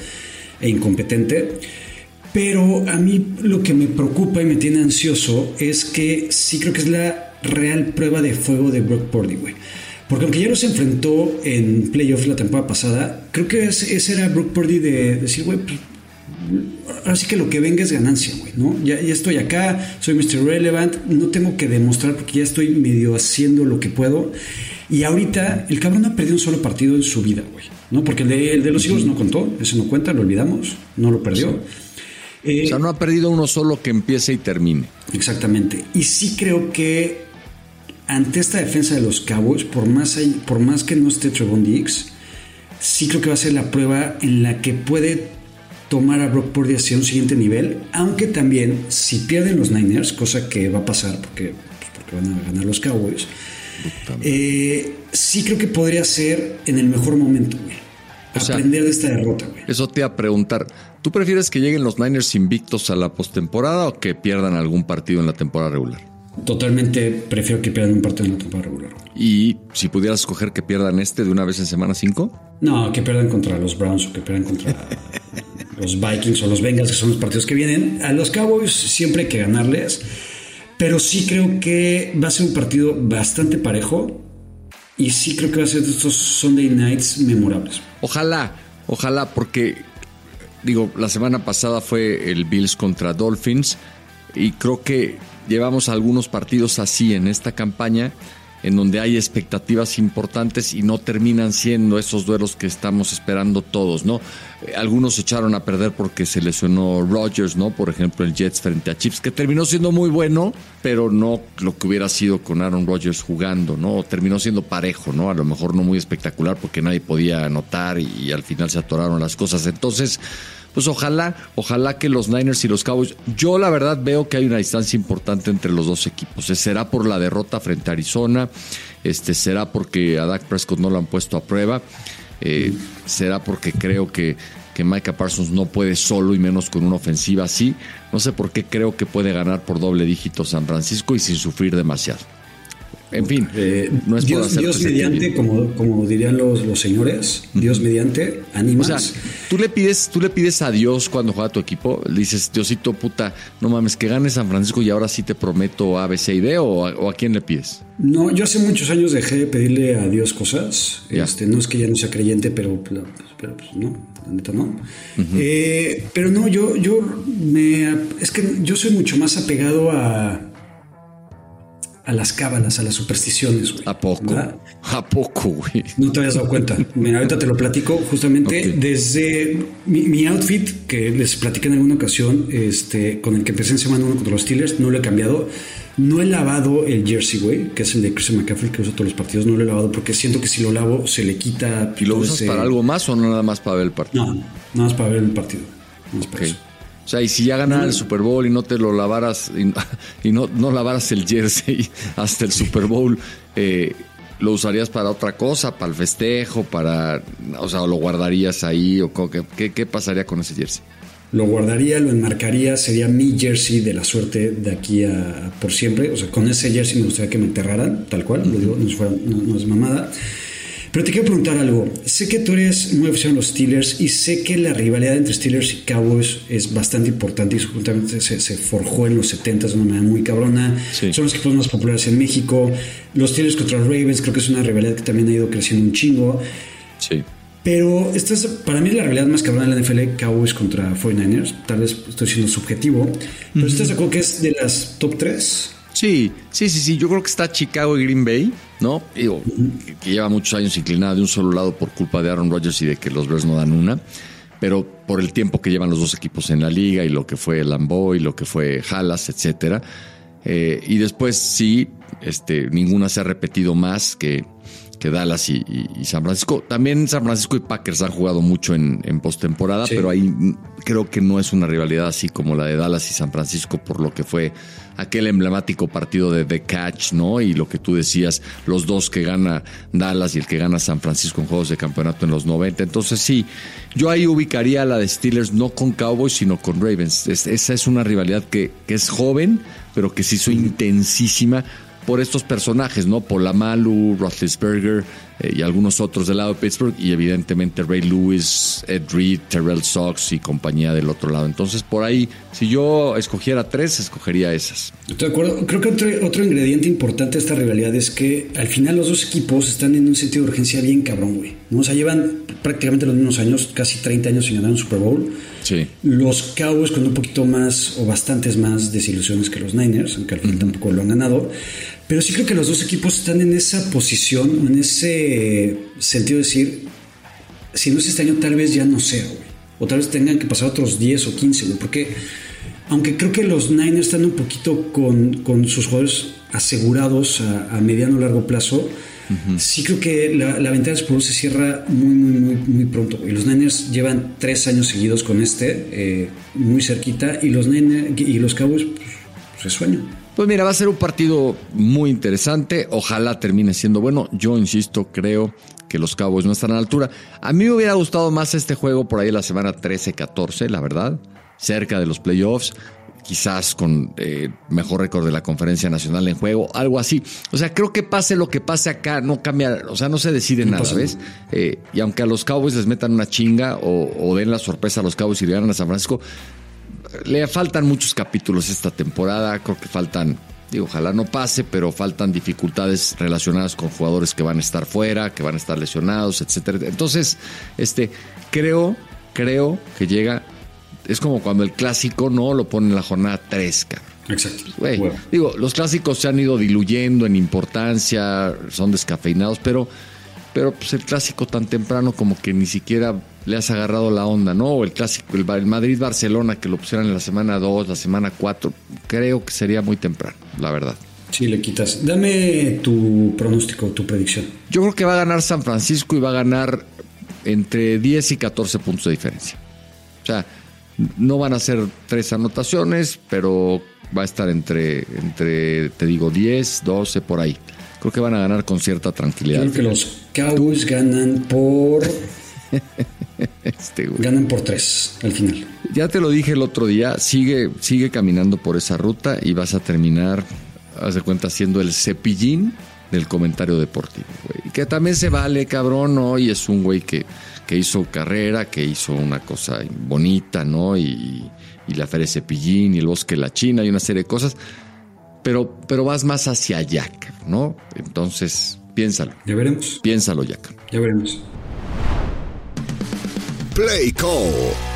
e incompetente. Pero a mí lo que me preocupa y me tiene ansioso es que sí creo que es la real prueba de fuego de Brock Purdy, güey. Porque aunque ya no se enfrentó en playoffs la temporada pasada, creo que ese era Brock Purdy de decir, güey, pues, así que lo que venga es ganancia, güey, ¿no? Ya, ya estoy acá, soy Mr. Relevant, no tengo que demostrar porque ya estoy medio haciendo lo que puedo. Y ahorita el cabrón no ha perdido un solo partido en su vida, güey. ¿No? Porque el de, el de los hijos no contó, ese no cuenta, lo olvidamos, no lo perdió. Eh, o sea, no ha perdido uno solo que empiece y termine. Exactamente. Y sí creo que ante esta defensa de los Cowboys, por más, hay, por más que no esté Trevon Diggs, sí creo que va a ser la prueba en la que puede tomar a Brock Purdy hacia un siguiente nivel, aunque también si pierden los Niners, cosa que va a pasar porque, pues, porque van a ganar los Cowboys, eh, sí creo que podría ser en el mejor momento, güey. Aprender de esta derrota, güey. Eso te iba a preguntar. ¿Tú prefieres que lleguen los Niners invictos a la postemporada o que pierdan algún partido en la temporada regular? Totalmente prefiero que pierdan un partido en la temporada regular. ¿Y si pudieras escoger que pierdan este de una vez en semana 5? No, que pierdan contra los Browns o que pierdan contra los Vikings o los Bengals, que son los partidos que vienen. A los Cowboys siempre hay que ganarles. Pero sí creo que va a ser un partido bastante parejo y sí creo que va a ser de estos Sunday nights memorables. Ojalá, ojalá, porque digo, la semana pasada fue el Bills contra Dolphins y creo que llevamos algunos partidos así en esta campaña en donde hay expectativas importantes y no terminan siendo esos duelos que estamos esperando todos, ¿no? Eh, algunos se echaron a perder porque se lesionó Rodgers, ¿no? Por ejemplo, el Jets frente a Chips, que terminó siendo muy bueno, pero no lo que hubiera sido con Aaron Rodgers jugando, ¿no? Terminó siendo parejo, ¿no? A lo mejor no muy espectacular porque nadie podía anotar y al final se atoraron las cosas. Entonces, pues ojalá, ojalá que los Niners y los Cowboys, yo la verdad veo que hay una distancia importante entre los dos equipos. Será por la derrota frente a Arizona, este, será porque a Dak Prescott no lo han puesto a prueba, eh, será porque creo que, que Micah Parsons no puede solo y menos con una ofensiva así. No sé por qué creo que puede ganar por doble dígito San Francisco y sin sufrir demasiado. En fin, eh, no es Dios, Dios mediante, como, como dirían los, los señores, Dios mediante, animas. O sea, tú le pides, tú le pides a Dios cuando juega tu equipo, le dices, Diosito puta, no mames, que gane San Francisco y ahora sí te prometo A, B, C y D, o a, quién le pides? No, yo hace muchos años dejé de pedirle a Dios cosas. Este, no es que ya no sea creyente, pero, pero pues, no, la neta no. Eh, pero no, yo, yo me es que yo soy mucho más apegado a a las cábalas, a las supersticiones, güey. ¿A poco? ¿A poco, güey? No te habías dado cuenta. Mira, ahorita te lo platico justamente desde mi, outfit, que les platiqué en alguna ocasión, este, con el que empecé en semana uno contra los Steelers, no lo he cambiado. No he lavado el jersey, güey, que es el de Christian McCaffrey que uso todos los partidos. No lo he lavado porque siento que si lo lavo se le quita. ¿Y lo usas para algo más o no nada más para ver el partido? No, nada más para ver el partido. No es para eso. O sea, y si ya ganara el Super Bowl y no te lo lavaras, y, no, no lavaras el jersey hasta el Super Bowl, eh, ¿lo usarías para otra cosa? ¿Para el festejo? para O sea, ¿lo guardarías ahí? o qué, qué, pasaría con ese jersey? Lo guardaría, lo enmarcaría, sería mi jersey de la suerte de aquí a, por siempre. O sea, con ese jersey me gustaría que me enterraran, tal cual, lo digo, no es, no es mamada. Pero te quiero preguntar algo. Sé que tú eres muy aficionado a los Steelers y sé que la rivalidad entre Steelers y Cowboys es bastante importante y justamente se, se forjó en los 70 de una manera muy cabrona. Sí. Son los equipos más populares en México. Los Steelers contra los Ravens creo que es una rivalidad que también ha ido creciendo un chingo. Sí. Pero esta es, para mí la realidad más cabrona de la NFL, Cowboys contra 49ers. Tal vez estoy siendo subjetivo. Pero ¿estás de acuerdo que es de las top 3? Sí, sí, sí, sí. Yo creo que está Chicago y Green Bay, ¿no? Digo, que, lleva muchos años inclinada de un solo lado por culpa de Aaron Rodgers y de que los Bears no dan una. Pero por el tiempo que llevan los dos equipos en la liga y lo que fue Lambeau y lo que fue Dallas, etcétera. Eh, y después sí, este, ninguna se ha repetido más que, que Dallas y, y- y San Francisco. También San Francisco y Packers han jugado mucho en, en postemporada, Sí. pero ahí creo que no es una rivalidad así como la de Dallas y San Francisco por lo que fue aquel emblemático partido de The Catch, ¿no? Y lo que tú decías, los dos que gana Dallas y el que gana San Francisco en juegos de campeonato en los 90. Entonces sí, yo ahí ubicaría a la de Steelers no con Cowboys, sino con Ravens. Es- esa es una rivalidad que, que es joven, pero que se hizo intensísima por estos personajes, ¿no? Polamalu, Roethlisberger eh, y algunos otros del lado de Pittsburgh y evidentemente Ray Lewis, Ed Reed, Terrell Sox y compañía del otro lado. Entonces por ahí, si yo escogiera tres, escogería esas. Estoy de acuerdo. Creo que otro, ingrediente importante de esta rivalidad es que al final los dos equipos están en un sentido de urgencia bien cabrón, güey. ¿no? O sea, llevan prácticamente los mismos años, casi 30 años sin ganar un Super Bowl. Sí. Los Cowboys con un poquito más o bastantes más desilusiones que los Niners, aunque al final tampoco lo han ganado. Pero sí creo que los dos equipos están en esa posición, en ese sentido de decir, si no es este año, tal vez ya no sea, güey. O tal vez tengan que pasar otros 10 o 15, güey. Porque, aunque creo que los Niners están un poquito con, con sus jugadores asegurados a, a mediano o largo plazo, sí creo que la, la ventana de Super Bowl se cierra muy, muy, muy, muy pronto, güey. Los Niners llevan tres años seguidos con este, eh, muy cerquita, y los, Niners, y los Cowboys, pues, pues es sueño. Pues mira, va a ser un partido muy interesante. Ojalá termine siendo bueno. Yo insisto, creo que los Cowboys no están a la altura. A mí me hubiera gustado más este juego por ahí la semana 13-14, la verdad. Cerca de los playoffs. Quizás con eh, mejor récord de la conferencia nacional en juego, algo así. O sea, creo que pase lo que pase acá, no cambia, o sea, no se decide nada, pasa ¿ves? Eh, y aunque a los Cowboys les metan una chinga o, o den la sorpresa a los Cowboys y le ganan a San Francisco, le faltan muchos capítulos esta temporada, creo que faltan, digo, ojalá no pase, pero faltan dificultades relacionadas con jugadores que van a estar fuera, que van a estar lesionados, etcétera. Entonces, este, creo, creo que llega, es como cuando el clásico no lo pone en la jornada 3, cabrón. Exacto. Huevo. digo, los clásicos se han ido diluyendo en importancia, son descafeinados, pero, pero pues el clásico tan temprano como que ni siquiera le has agarrado la onda, ¿no? O el clásico, el, el Madrid-Barcelona que lo pusieran en la semana 2, la semana 4, creo que sería muy temprano, la verdad. Sí, le quitas. Dame tu pronóstico, tu predicción. Yo creo que va a ganar San Francisco y va a ganar entre 10 y 14 puntos de diferencia. O sea, no van a ser tres anotaciones, pero va a estar entre, entre te digo, 10, 12 por ahí. Creo que van a ganar con cierta tranquilidad. Creo que los Cowboys ganan por Este, ganan por tres al final. Ya te lo dije el otro día, sigue, sigue caminando por esa ruta y vas a terminar, haz de cuenta, siendo el cepillín del comentario deportivo, güey. Que también se vale, cabrón, ¿no? Y es un güey que, que hizo carrera, que hizo una cosa bonita, ¿no? Y, y la Feria Cepillín y el Bosque de la China y una serie de cosas. Pero, pero vas más hacia allá, ¿no? Entonces, piénsalo, Ya veremos. piénsalo ya, cabrón. Ya veremos. Play Call.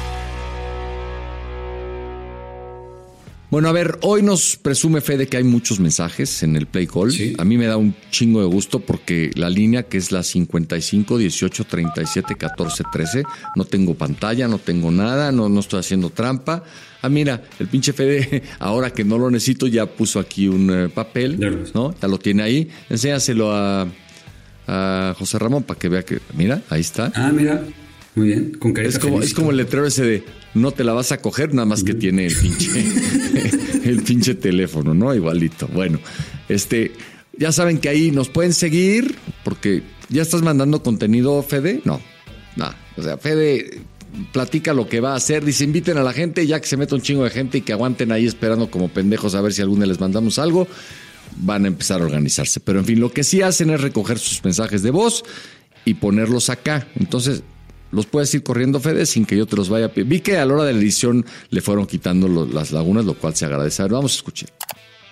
Bueno, a ver, hoy nos presume Fede que hay muchos mensajes en el Play Call. Sí. A mí me da un chingo de gusto porque la línea que es la 55 18 37 14 13, no tengo pantalla, no tengo nada, no, no estoy haciendo trampa. Ah, mira, el pinche Fede, ahora que no lo necesito, ya puso aquí un eh, papel. ¿no? Ya lo tiene ahí. Enséñaselo a, a José Ramón para que vea que, mira, ahí está. Ah, mira. Muy bien. Con carita Es como, feliz. es como el letrero ese de no te la vas a coger, nada más que tiene el pinche, el pinche teléfono, ¿no? Igualito. Bueno, este, ya saben que ahí nos pueden seguir, porque ya estás mandando contenido, Fede. No, no. O sea, Fede platica lo que va a hacer. Dice, inviten a la gente, ya que se meta un chingo de gente y que aguanten ahí esperando como pendejos a ver si algún día les mandamos algo. Van a empezar a organizarse. Pero en fin, lo que sí hacen es recoger sus mensajes de voz y ponerlos acá. Entonces, los puedes ir corriendo, Fede, sin que yo te los vaya a... Vi que a la hora de la edición le fueron quitando las lagunas, lo cual se agradece. A ver, vamos a escuchar.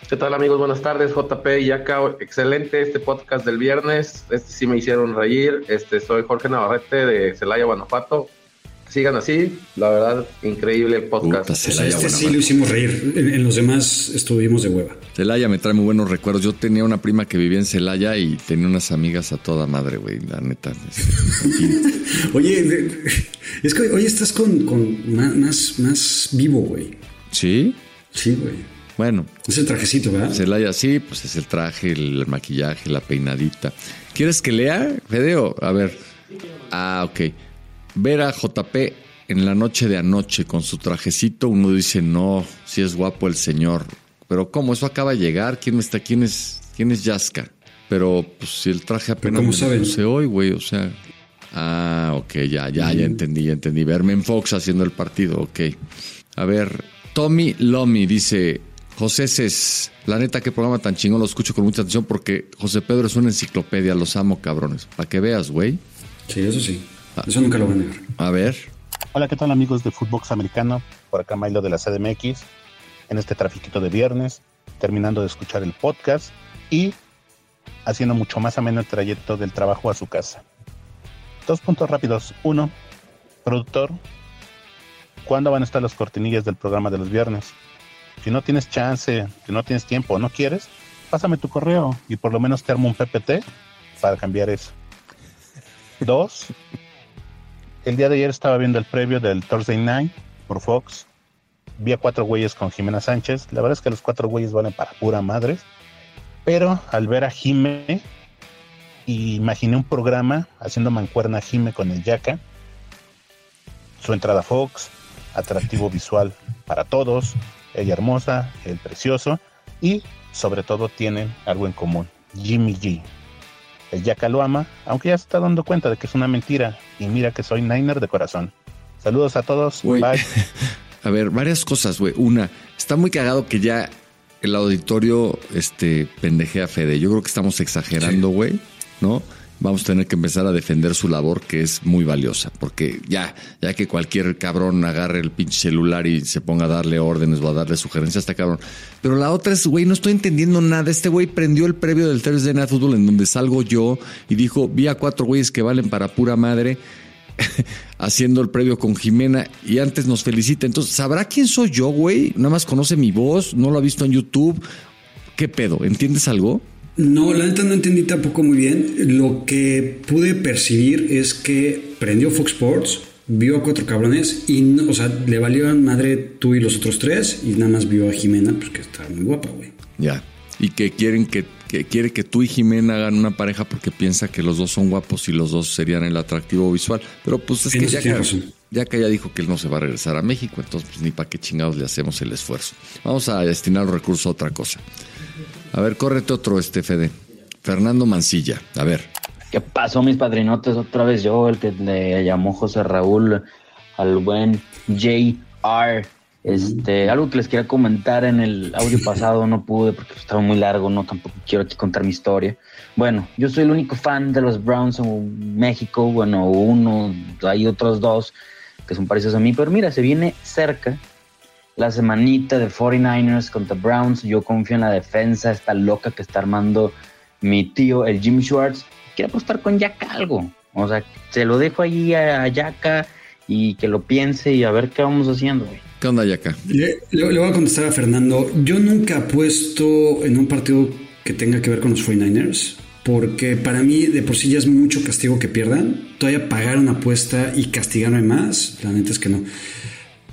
¿Qué tal amigos? Buenas tardes, JP y acá. Excelente este podcast del viernes. Este sí me hicieron reír. Este soy Jorge Navarrete de Celaya, Guanajuato. Sigan así, la verdad, increíble el podcast. este sí lo hicimos reír. En, los demás estuvimos de hueva. Celaya me trae muy buenos recuerdos. Yo tenía una prima que vivía en Celaya y tenía unas amigas a toda madre, güey, la neta. Oye, es que hoy estás con, con más, más vivo, güey. ¿Sí? Sí, güey. Bueno. Es el trajecito, ¿verdad? Celaya, sí, pues es el traje, el maquillaje, la peinadita. ¿Quieres que lea, Fedeo? A ver. Ah, ok. Ver a JP en la noche de anoche con su trajecito, uno dice, no, si es guapo el señor. Pero ¿cómo? Eso acaba de llegar. ¿Quién está? ¿Quién es, quién es Yaska? Pero pues si el traje apenas ¿Cómo saben? se hoy, güey, o sea. Ah, ok, ya, ya, ya entendí, ya entendí. Verme en Fox haciendo el partido, ok. A ver, Tommy Lomi dice, José Cés, la neta, qué programa tan chingón, lo escucho con mucha atención porque José Pedro es una enciclopedia, los amo, cabrones. Para que veas, güey. Sí, eso sí. Ah. Eso nunca lo van a negar. A ver. Hola, ¿qué tal, amigos de Footbox Americano? Por acá, Milo de la CDMX, en este trafiquito de viernes, terminando de escuchar el podcast y haciendo mucho más ameno el trayecto del trabajo a su casa. Dos puntos rápidos. Uno, productor, ¿cuándo van a estar las cortinillas del programa de los viernes? Si no tienes chance, si no tienes tiempo o no quieres, pásame tu correo y por lo menos te armo un PPT para cambiar eso. Dos, el día de ayer estaba viendo el previo del Thursday Night por Fox. Vi a cuatro güeyes con Jimena Sánchez. La verdad es que los cuatro güeyes valen para pura madre. Pero al ver a Jime, imaginé un programa haciendo mancuerna Jime con el Yaka. Su entrada a Fox, atractivo visual para todos, ella hermosa, el precioso y sobre todo tienen algo en común, Jimmy G. El Yaka lo ama, aunque ya se está dando cuenta de que es una mentira y mira que soy Niner de corazón. Saludos a todos. Bye. A ver, varias cosas, güey. Una, está muy cagado que ya el auditorio este pendejea Fede. Yo creo que estamos exagerando, güey, ¿no? Vamos a tener que empezar a defender su labor que es muy valiosa, porque ya, ya que cualquier cabrón agarre el pinche celular y se ponga a darle órdenes o a darle sugerencias, está cabrón. Pero la otra es, güey, no estoy entendiendo nada. Este güey prendió el previo del Thursday Night Football en donde salgo yo y dijo, vi a cuatro güeyes que valen para pura madre haciendo el previo con Jimena y antes nos felicita. Entonces, ¿sabrá quién soy yo, güey? Nada más conoce mi voz, no lo ha visto en YouTube. ¿Qué pedo? ¿Entiendes algo? No, la neta no entendí tampoco muy bien. Lo que pude percibir es que prendió Fox Sports, vio a cuatro cabrones y, no, o sea, le valieron madre tú y los otros tres y nada más vio a Jimena, pues que está muy guapa, güey. Ya. Y que quieren que, quiere que tú y Jimena hagan una pareja porque piensa que los dos son guapos y los dos serían el atractivo visual. Pero pues es que ya, que ya que ya dijo que él no se va a regresar a México, entonces pues ni para qué chingados le hacemos el esfuerzo. Vamos a destinar los recursos a otra cosa. A ver, córrete otro, este Fede. Fernando Mancilla, a ver. ¿Qué pasó, mis padrinotes? Otra vez yo, el que le llamó José Raúl al buen JR. Este, algo que les quería comentar en el audio pasado, no pude porque estaba muy largo, no tampoco quiero aquí contar mi historia. Bueno, yo soy el único fan de los Browns en México, bueno, uno, hay otros dos que son parecidos a mí, pero mira, se viene cerca la semanita de 49ers contra Browns. Yo confío en la defensa, esta loca que está armando mi tío, el Jim Schwartz. Quiere apostar con Yaka algo. O sea, se lo dejo ahí a Yaka y que lo piense y a ver qué vamos haciendo, güey. ¿Qué onda, Yaka? Le, le, voy a contestar a Fernando. Yo nunca apuesto en un partido que tenga que ver con los 49ers. Porque para mí de por sí ya es mucho castigo que pierdan. Todavía pagar una apuesta y castigarme más, la neta es que no.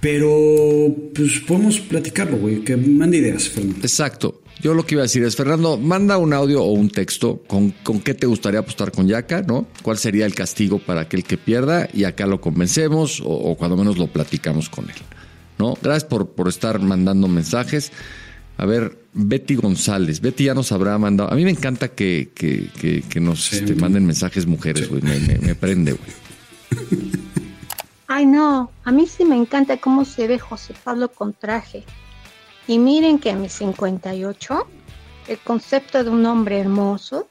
Pero pues podemos platicarlo, güey, que manda ideas, Fernando. Exacto. Yo lo que iba a decir es, Fernando, manda un audio o un texto con, con qué te gustaría apostar con Yaka, ¿no? ¿Cuál sería el castigo para aquel que pierda? Y acá lo convencemos o, cuando menos lo platicamos con él, ¿no? Gracias por, por estar mandando mensajes. A ver, Betty González. Betty ya nos habrá mandado. A mí me encanta que, que, nos este, manden mensajes mujeres, güey. Me, me, me prende, güey. Ay, no, a mí sí me encanta cómo se ve José Pablo con traje. Y miren que a mis 58, el concepto de un hombre hermoso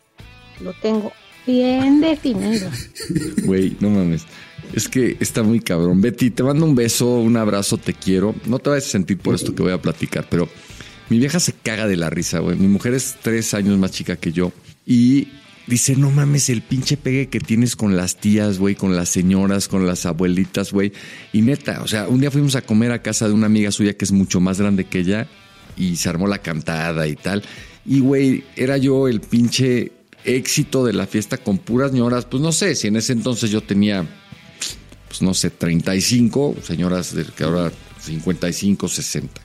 lo tengo bien definido. Güey, no mames. Es que está muy cabrón. Betty, te mando un beso, un abrazo, te quiero. No te vas a sentir por esto que voy a platicar, pero mi vieja se caga de la risa, güey. Mi mujer es tres años más chica que yo y dice, no mames, el pinche pegue que tienes con las tías, güey, con las señoras, con las abuelitas, güey. Y neta, o sea, un día fuimos a comer a casa de una amiga suya que es mucho más grande que ella y se armó la cantada y tal. Y, güey, era yo el pinche éxito de la fiesta con puras señoras. Pues no sé, si en ese entonces yo tenía, pues no sé, 35, señoras de que ahora 55, 60.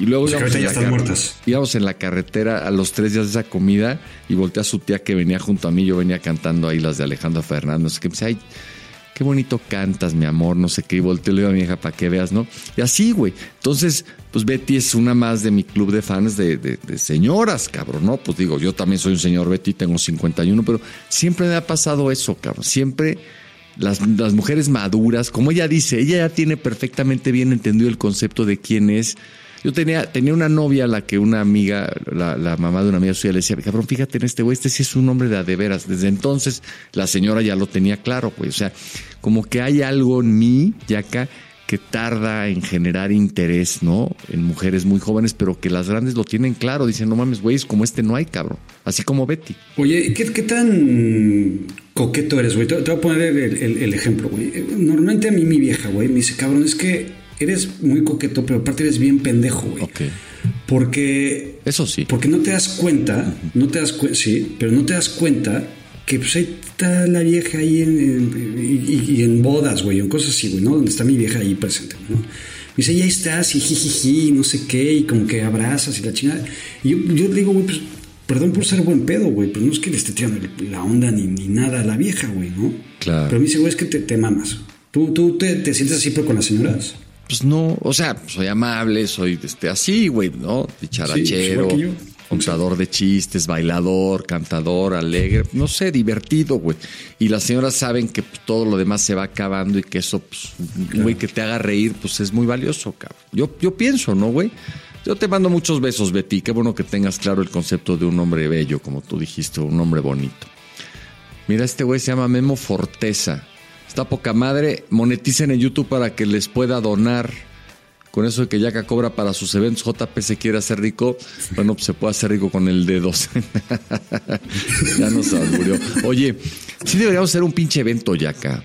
Y luego Pues que íbamos, ya la están muertas. íbamos en la carretera a los tres días de esa comida y volteé a su tía que venía junto a mí. Yo venía cantando ahí las de Alejandro Fernández. No sé qué. Me dice, ay, qué bonito cantas, mi amor. No sé qué. Y volteé y le digo a mi hija para que veas, ¿no? Y así, güey. Entonces, pues Betty es una más de mi club de fans de, de- de señoras, cabrón, ¿no? Pues digo, yo también soy un señor Betty, tengo 51, pero siempre me ha pasado eso, cabrón. Siempre las, las mujeres maduras, como ella dice, ella ya tiene perfectamente bien entendido el concepto de quién es. Yo tenía, tenía una novia a la que una amiga, la, la mamá de una amiga suya le decía, cabrón, fíjate en este güey, este sí es un hombre de de veras. Desde entonces la señora ya lo tenía claro, güey. O sea, como que hay algo en mí, Yaka, que tarda en generar interés, ¿no? En mujeres muy jóvenes, pero que las grandes lo tienen claro. Dicen, no mames, güeyes, como este no hay, cabrón. Así como Betty. Oye, ¿qué, qué tan coqueto eres, güey? Te, voy a poner el- el ejemplo, güey. Normalmente a mí mi vieja, güey, me dice, cabrón, es que eres muy coqueto, pero aparte eres bien pendejo, güey. Ok. Porque, Eso sí. porque no te das cuenta, no te das cuenta, sí, pero no te das cuenta que pues ahí está la vieja ahí en, en- y, y en bodas, güey, en cosas así, güey, ¿no? Donde está mi vieja ahí presente, ¿no? Me dice, ya estás, y jijiji, no sé qué, y como que abrazas y la chingada. Y yo, yo digo, güey, pues, perdón por ser buen pedo, güey, pero no es que le esté tirando la onda ni, ni nada a la vieja, güey, ¿no? Claro. Pero me dice, güey, es que te, te mamas. ¿Tú, tú te, te sientes así, pero con las señoras? Pues no, o sea, soy amable, soy este, así, güey, ¿no? Dicharachero, yo. contador de chistes, bailador, cantador, alegre, no sé, divertido, güey. Y las señoras saben que pues, todo lo demás se va acabando y que eso, pues, güey que te haga reír, pues es muy valioso, cabrón. Yo, yo pienso, ¿no, güey? Yo te mando muchos besos, Betty. Qué bueno que tengas claro el concepto de un hombre bello, como tú dijiste, un hombre bonito. Mira, este güey se llama Memo Forteza. Está poca madre. Moneticen en YouTube para que les pueda donar. Con eso de que Yaka cobra para sus eventos, JP se quiere hacer rico. Bueno, pues se puede hacer rico con el dedo. ya nos murió. Oye, sí deberíamos hacer un pinche evento, Yaka.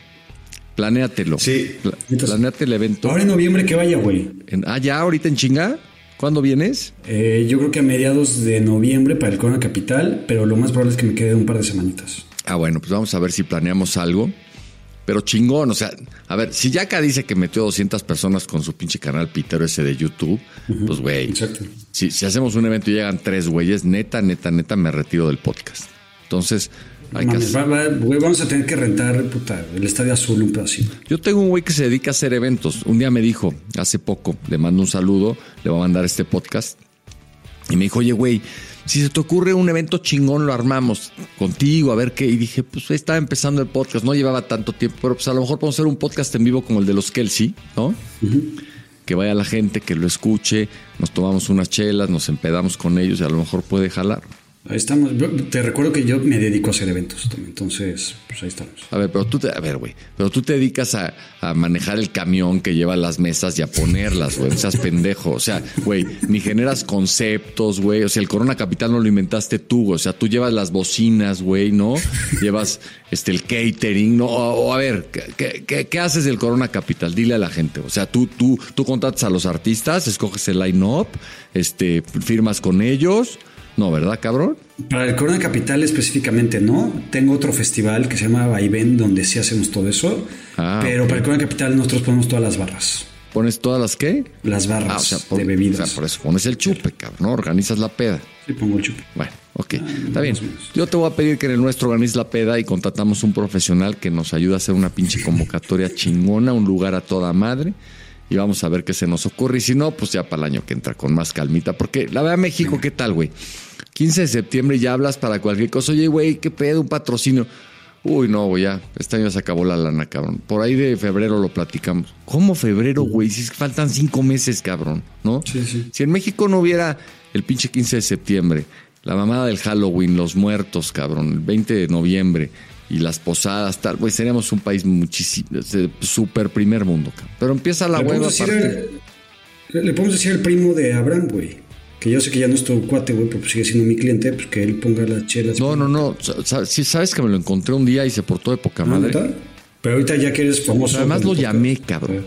Planéatelo. Sí. Pla- planéate el evento. Ahora en noviembre que vaya, güey. Ah, ya, ahorita en chinga. ¿Cuándo vienes? Eh, yo creo que a mediados de noviembre para el Corona Capital, pero lo más probable es que me quede un par de semanitas. Ah, bueno, pues vamos a ver si planeamos algo. Pero chingón, o sea, a ver, si Yaka dice que metió 200 personas con su pinche canal pitero ese de YouTube, pues güey, Exacto. si, si hacemos un evento y llegan tres güeyes, neta, neta, neta, me retiro del podcast. Entonces, hay que va- va- güey, vamos a tener que rentar puta, el Estadio Azul un pedacito. Yo tengo un güey que se dedica a hacer eventos. Un día me dijo, hace poco, le mando un saludo, le voy a mandar este podcast. Y me dijo, oye, güey, si se te ocurre un evento chingón, lo armamos contigo, a ver qué. Y dije, pues estaba empezando el podcast, no llevaba tanto tiempo, pero pues a lo mejor podemos hacer un podcast en vivo como el de los Kelsey, ¿no? Que vaya la gente, que lo escuche, nos tomamos unas chelas, nos empedamos con ellos y a lo mejor puede jalar. Ahí estamos. Te recuerdo que yo me dedico a hacer eventos entonces, pues ahí estamos. A ver, pero tú te, a ver, güey, pero tú te dedicas a, manejar el camión que lleva las mesas y a ponerlas, güey, no seas pendejo. O sea, güey, ni generas conceptos, güey. O sea, el Corona Capital no lo inventaste tú, güey. O sea, tú llevas las bocinas, güey, ¿no? Llevas este el catering, ¿no? O, o, a ver, ¿qué, qué, qué, qué haces del Corona Capital? Dile a la gente. O sea, tú, tú, tú contratas a los artistas, escoges el line-up, este, firmas con ellos. No, ¿verdad, cabrón? Para el Corona Capital específicamente no. Tengo otro festival que se llama Vaivén, donde sí hacemos todo eso. Ah, pero para el Corona Capital nosotros ponemos todas las barras. ¿Pones todas las qué? Las barras Ah, o sea, por, de bebidas. o sea, por eso pones el chupe, cabrón, ¿no? Organizas la peda. Sí, pongo el chupe. Bueno, ok, Ah, está bien. Yo te voy a pedir que en el nuestro organices la peda y contratamos un profesional que nos ayude a hacer una pinche convocatoria chingona, un lugar a toda madre. Y vamos a ver qué se nos ocurre. Y si no, pues ya para el año que entra con más calmita. Porque la verdad, México, ¿qué tal, güey? 15 de septiembre ya hablas para cualquier cosa. Oye, güey, ¿qué pedo? Un patrocinio. Uy, no, güey, ya. Este año se acabó la lana, cabrón. Por ahí de febrero lo platicamos. ¿Cómo febrero, güey? Si es que faltan cinco meses, cabrón, ¿no? Sí, sí. Si en México no hubiera el pinche 15 de septiembre La mamada del Halloween, los muertos, cabrón, el 20 de noviembre y las posadas, tal, pues seríamos un país muchísimo, super primer mundo, cabrón. Pero empieza la hueva. Le podemos decir al primo de Abraham, güey. Que yo sé que ya no es tu cuate, güey, pero pues sigue siendo mi cliente, pues que él ponga las chelas. No, no, no. Si sabes que me lo encontré un día y se portó de poca madre. Pero ahorita ya que eres famoso. Además lo llamé, cabrón.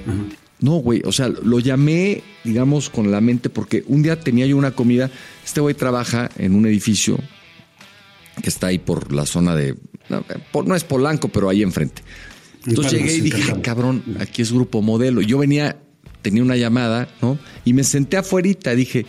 No, güey, o sea, lo llamé, digamos, con la mente porque un día tenía yo una comida. Este güey trabaja en un edificio que está ahí por la zona de. No, es Polanco, pero ahí enfrente. Entonces llegué y dije, cabrón, aquí es Grupo Modelo. Yo venía, tenía una llamada, ¿no? Y me senté afuera, dije,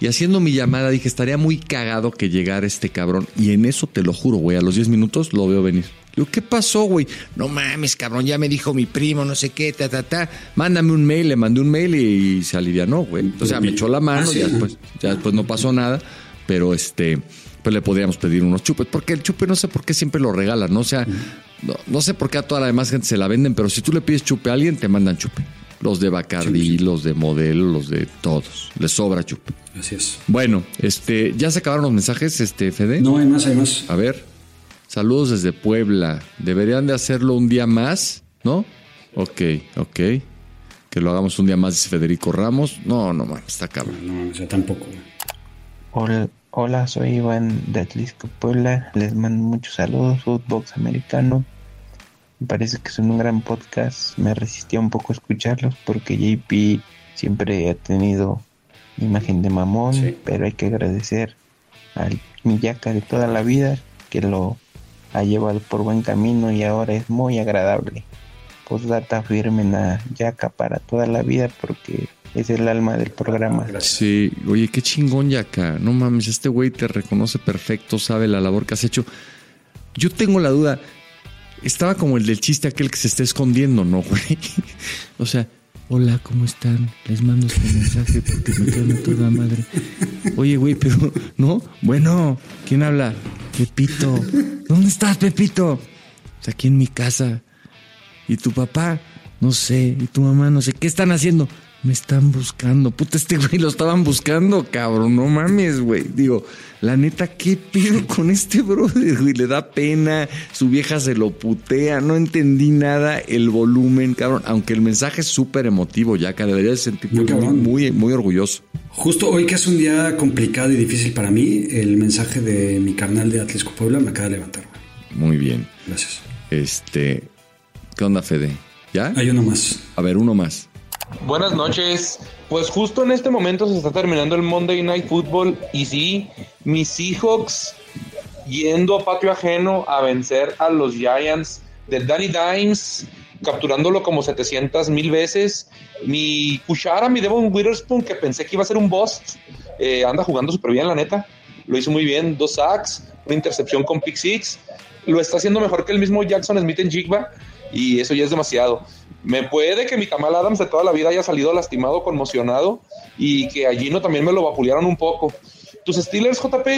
y haciendo mi llamada, dije, estaría muy cagado que llegara este cabrón. Y en eso te lo juro, güey, a los 10 minutos lo veo venir. Digo, ¿qué pasó, güey? No mames, cabrón, ya me dijo mi primo, no sé qué, ta, ta, ta. Mándame un mail, le mandé un mail y, se alivianó, güey. O sea, me echó la mano, y ah, ya, después, ya después no pasó nada, pero este, pues le podríamos pedir unos chupes, porque el chupe no sé por qué siempre lo regalan, ¿no? O sea, no, sé por qué a toda la demás gente se la venden, pero si tú le pides chupe a alguien, te mandan chupe. Los de Bacardi, los de Modelo, los de todos. Les sobra chupe. Así es. Bueno, este, ¿ya se acabaron los mensajes, este, Fede? No, hay más, hay más. A ver. Saludos desde Puebla. Deberían de hacerlo un día más, ¿no? Ok, ok. Que lo hagamos un día más, dice Federico Ramos. No, no mames, está cabrón. No, o tampoco. Hola, hola, soy Iván de Atlisco, Puebla. Les mando muchos saludos, Footbox Americano. Me parece que es un gran podcast. Me resistía un poco a escucharlos porque JP siempre ha tenido imagen de mamón, pero hay que agradecer al Miyaka de toda la vida que lo ha llevado por buen camino y ahora es muy agradable. Postdata firmen a Yaka para toda la vida porque es el alma del programa. Sí, oye, qué chingón Yaka. No mames, este güey te reconoce perfecto, sabe la labor que has hecho. Yo tengo la duda, estaba como el del chiste aquel que se está escondiendo, ¿no, güey? o sea, hola, ¿cómo están? Les mando este mensaje porque me quedan toda madre. Oye, güey, pero, ¿no? Bueno, ¿quién habla? Pepito. ¿Dónde estás, Pepito? Pues aquí en mi casa. ¿Y tu papá? No sé. ¿Y tu mamá? No sé. ¿Qué están haciendo? Me están buscando. Puta, este güey lo estaban buscando, cabrón. No mames, güey. Digo, la neta, ¿qué pedo con este brother, güey? Le da pena. Su vieja se lo putea. No entendí nada. El volumen, cabrón. Aunque el mensaje es súper emotivo, ya que debería sentirte muy, muy, muy, orgulloso. Justo hoy, que es un día complicado y difícil para mí, el mensaje de mi carnal de Atlisco Puebla me acaba de levantar, Muy bien. Gracias. Este. ¿Qué onda, Fede? ¿Ya? Hay uno más. A ver, uno más. Buenas noches. Pues justo en este momento se está terminando el Monday Night Football y sí, mis Seahawks yendo a patio ajeno a vencer a los Giants de Danny Dimes, capturándolo como 700 mil veces. Mi Cuchara, mi Devon Witherspoon, que pensé que iba a ser un boss, eh, anda jugando súper bien, la neta. Lo hizo muy bien, dos sacks, una intercepción con pick six. Lo está haciendo mejor que el mismo Jackson Smith en Jigba y eso ya es demasiado. Me puede que mi Kamal Adams de toda la vida haya salido lastimado, conmocionado y que allí no también me lo vapulearon un poco. Tus Steelers, JP,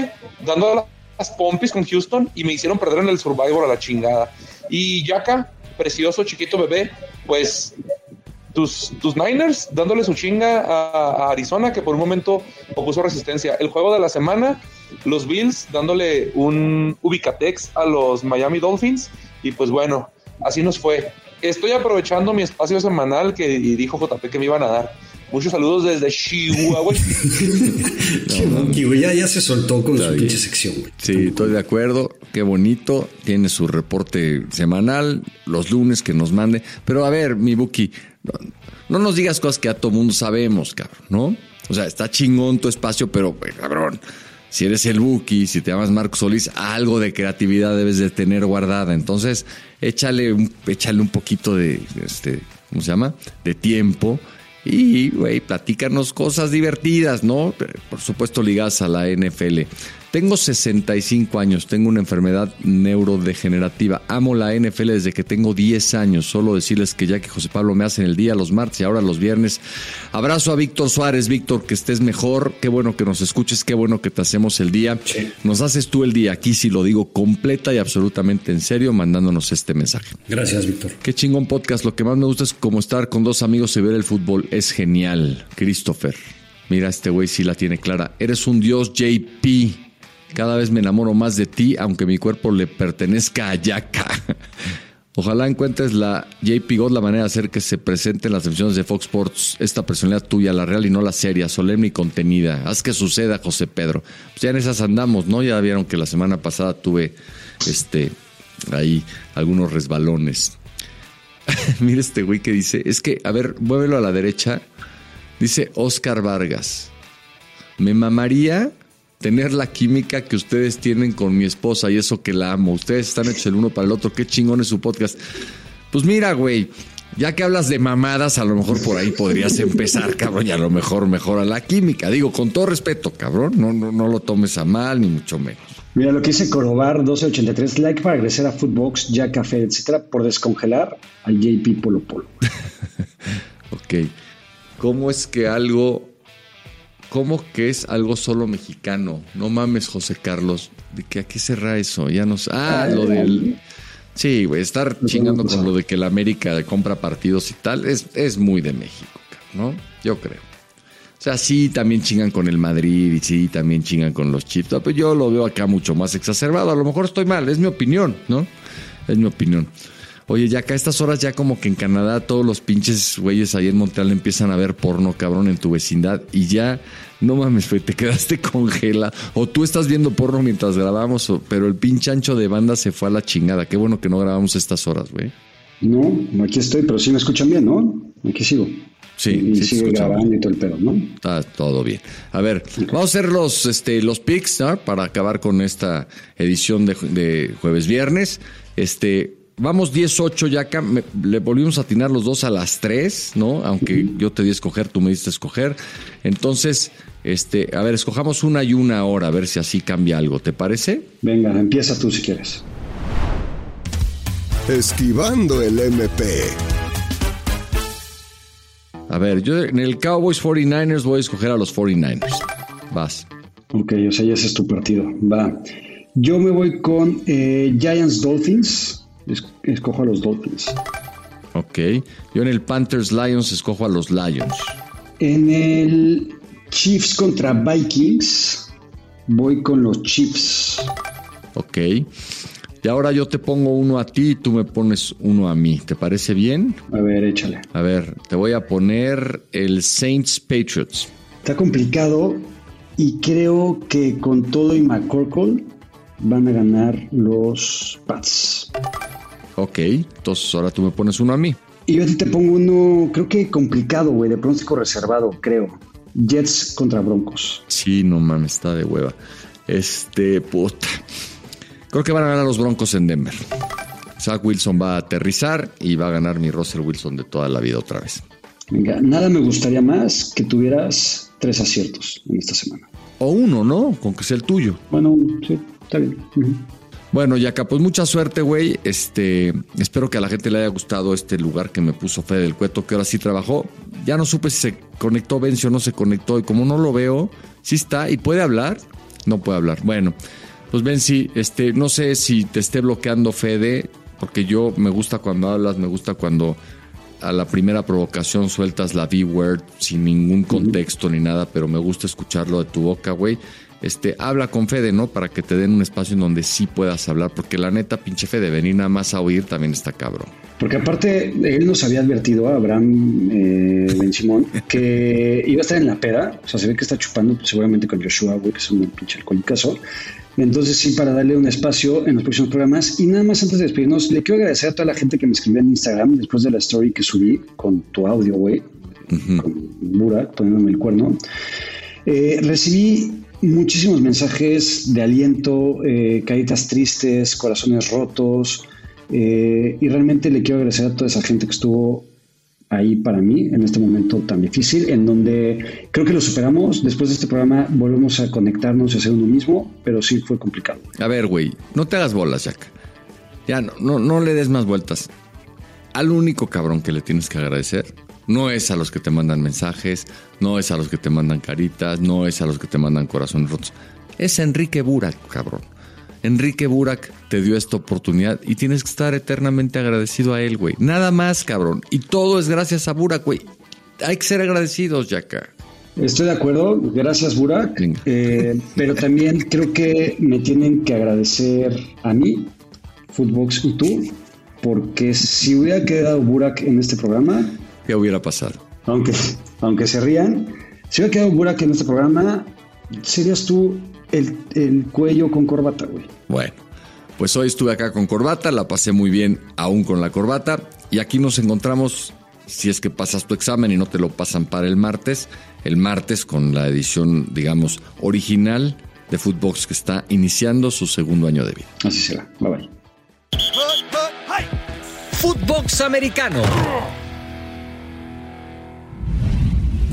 dando las pompis con Houston y me hicieron perder en el Survivor a la chingada. Y Yaka, precioso chiquito bebé, pues tus, tus Niners dándole su chinga a, Arizona que por un momento opuso resistencia. El juego de la semana, los Bills dándole un Ubicatex a los Miami Dolphins y pues bueno, así nos fue estoy aprovechando mi espacio semanal que dijo JP que me iban a dar. Muchos saludos desde Chihuahua. ya, ya se soltó con su pinche sección. Sí, estoy de acuerdo. Qué bonito. Tiene su reporte semanal, los lunes que nos mande. Pero a ver, mi Buki, no, nos digas cosas que a todo mundo sabemos, cabrón, ¿no? O sea, está chingón tu espacio, pero, cabrón, si eres el Buki, si te llamas Marco Solís, algo de creatividad debes de tener guardada. Entonces, échale un, échale un poquito de, este, ¿cómo se llama? De tiempo. Y, güey, platícanos cosas divertidas, ¿no? Por supuesto, ligadas a la NFL. Tengo 65 años, tengo una enfermedad neurodegenerativa. Amo la NFL desde que tengo 10 años. Solo decirles que ya que José Pablo me hace en el día, los martes y ahora los viernes. Abrazo a Víctor Suárez. Víctor, que estés mejor. Qué bueno que nos escuches, qué bueno que te hacemos el día. Nos haces tú el día aquí, si lo digo completa y absolutamente en serio, mandándonos este mensaje. Gracias, Víctor. Qué chingón podcast. Lo que más me gusta es como estar con dos amigos y ver el fútbol. Es genial. Christopher. Mira, este güey sí la tiene clara. Eres un dios, JP. Cada vez me enamoro más de ti, aunque mi cuerpo le pertenezca a Yaka. Ojalá encuentres la JP God la manera de hacer que se presente en las emisiones de Fox Sports esta personalidad tuya, la real y no la seria, solemne y contenida. Haz que suceda, José Pedro. Pues ya en esas andamos, ¿no? Ya vieron que la semana pasada tuve este ahí algunos resbalones. Mira este güey que dice, es que, a ver, muévelo a la derecha. Dice Oscar Vargas. Me mamaría tener la química que ustedes tienen con mi esposa y eso que la amo. Ustedes están hechos el uno para el otro. Qué chingón es su podcast. Pues mira, güey, ya que hablas de mamadas, a lo mejor por ahí podrías empezar, cabrón, y a lo mejor mejora la química. Digo, con todo respeto, cabrón, no, no, no lo tomes a mal, ni mucho menos. Mira lo que dice Corobar 1283, like para agradecer a Footbox, ya café, etcétera, por descongelar al JP Polo Polo. ok. ¿Cómo es que algo ¿Cómo que es algo solo mexicano? No mames, José Carlos. ¿De que a qué cerra eso? Ya no Ah, lo del. Sí, güey, estar chingando con lo de que la América compra partidos y tal es, es muy de México, ¿no? Yo creo. O sea, sí, también chingan con el Madrid y sí, también chingan con los Chiefs. Pero yo lo veo acá mucho más exacerbado. A lo mejor estoy mal, es mi opinión, ¿no? Es mi opinión. Oye, ya acá a estas horas ya como que en Canadá todos los pinches güeyes ahí en Montreal empiezan a ver porno, cabrón, en tu vecindad y ya, no mames, te quedaste congela. O tú estás viendo porno mientras grabamos, pero el pinche ancho de banda se fue a la chingada. Qué bueno que no grabamos estas horas, güey. No, aquí estoy, pero sí me escuchan bien, ¿no? Aquí sigo. Sí, y sí sigue grabando y todo el pedo, ¿no? Está todo bien. A ver, vamos a hacer los, este, los picks, ¿no? Para acabar con esta edición de, de jueves viernes. Este, Vamos 10-8 ya acá. le volvimos a atinar los dos a las 3, ¿no? Aunque yo te di a escoger, tú me diste a escoger. Entonces, este, a ver, escojamos una y una hora, a ver si así cambia algo. ¿Te parece? Venga, empieza tú si quieres. Esquivando el MP. A ver, yo en el Cowboys 49ers voy a escoger a los 49ers. Vas. Ok, o sea, ya ese es tu partido. Va. Yo me voy con eh, Giants Dolphins escojo a los Dolphins. Ok. Yo en el Panthers Lions escojo a los Lions. En el Chiefs contra Vikings voy con los Chiefs. Ok. Y ahora yo te pongo uno a ti y tú me pones uno a mí. ¿Te parece bien? A ver, échale. A ver, te voy a poner el Saints Patriots. Está complicado y creo que con todo y McCorkle van a ganar los Pats. Ok, entonces ahora tú me pones uno a mí. Y yo a ti te pongo uno, creo que complicado, güey, de pronóstico reservado, creo. Jets contra Broncos. Sí, no mames, está de hueva. Este, puta. Creo que van a ganar los Broncos en Denver. Zach Wilson va a aterrizar y va a ganar mi Russell Wilson de toda la vida otra vez. Venga, nada me gustaría más que tuvieras tres aciertos en esta semana. O uno, ¿no? Con que sea el tuyo. Bueno, sí, está bien. Bueno, Yaka, pues mucha suerte, güey. Este, espero que a la gente le haya gustado este lugar que me puso Fede del Cueto, que ahora sí trabajó. Ya no supe si se conectó Vencio o no se conectó, y como no lo veo, sí está, y puede hablar. No puede hablar. Bueno, pues Benzi, este, no sé si te esté bloqueando Fede, porque yo me gusta cuando hablas, me gusta cuando a la primera provocación sueltas la V-word sin ningún contexto ni nada, pero me gusta escucharlo de tu boca, güey este, habla con Fede, ¿no? Para que te den un espacio en donde sí puedas hablar, porque la neta, pinche Fede, venir nada más a oír también está cabrón. Porque aparte, él nos había advertido a Abraham eh, Ben Simón que iba a estar en la peda, o sea, se ve que está chupando pues, seguramente con Joshua, güey, que es un pinche alcohólicazo. Entonces, sí, para darle un espacio en los próximos programas. Y nada más antes de despedirnos, le quiero agradecer a toda la gente que me escribió en Instagram después de la story que subí con tu audio, güey, con Burak poniéndome el cuerno. Eh, recibí muchísimos mensajes de aliento, eh, caritas tristes, corazones rotos. Eh, y realmente le quiero agradecer a toda esa gente que estuvo ahí para mí en este momento tan difícil, en donde creo que lo superamos. Después de este programa volvemos a conectarnos y a ser uno mismo, pero sí fue complicado. A ver, güey, no te hagas bolas, Jack. Ya no, no le des más vueltas. Al único cabrón que le tienes que agradecer no es a los que te mandan mensajes, no es a los que te mandan caritas, no es a los que te mandan corazones rotos. Es Enrique Burak, cabrón. Enrique Burak te dio esta oportunidad y tienes que estar eternamente agradecido a él, güey. Nada más, cabrón. Y todo es gracias a Burak, güey. Hay que ser agradecidos, Yaka. Estoy de acuerdo, gracias Burak, eh, pero también creo que me tienen que agradecer a mí, Footbox y tú, porque si hubiera quedado Burak en este programa... ¿Qué hubiera pasado? Aunque, aunque se rían, si hubiera quedado Burak en este programa, serías tú el, el cuello con corbata, güey. Bueno, pues hoy estuve acá con corbata, la pasé muy bien aún con la corbata y aquí nos encontramos si es que pasas tu examen y no te lo pasan para el martes, el martes con la edición, digamos, original de Footbox que está iniciando su segundo año de vida. Así será. Bye bye. Footbox Americano.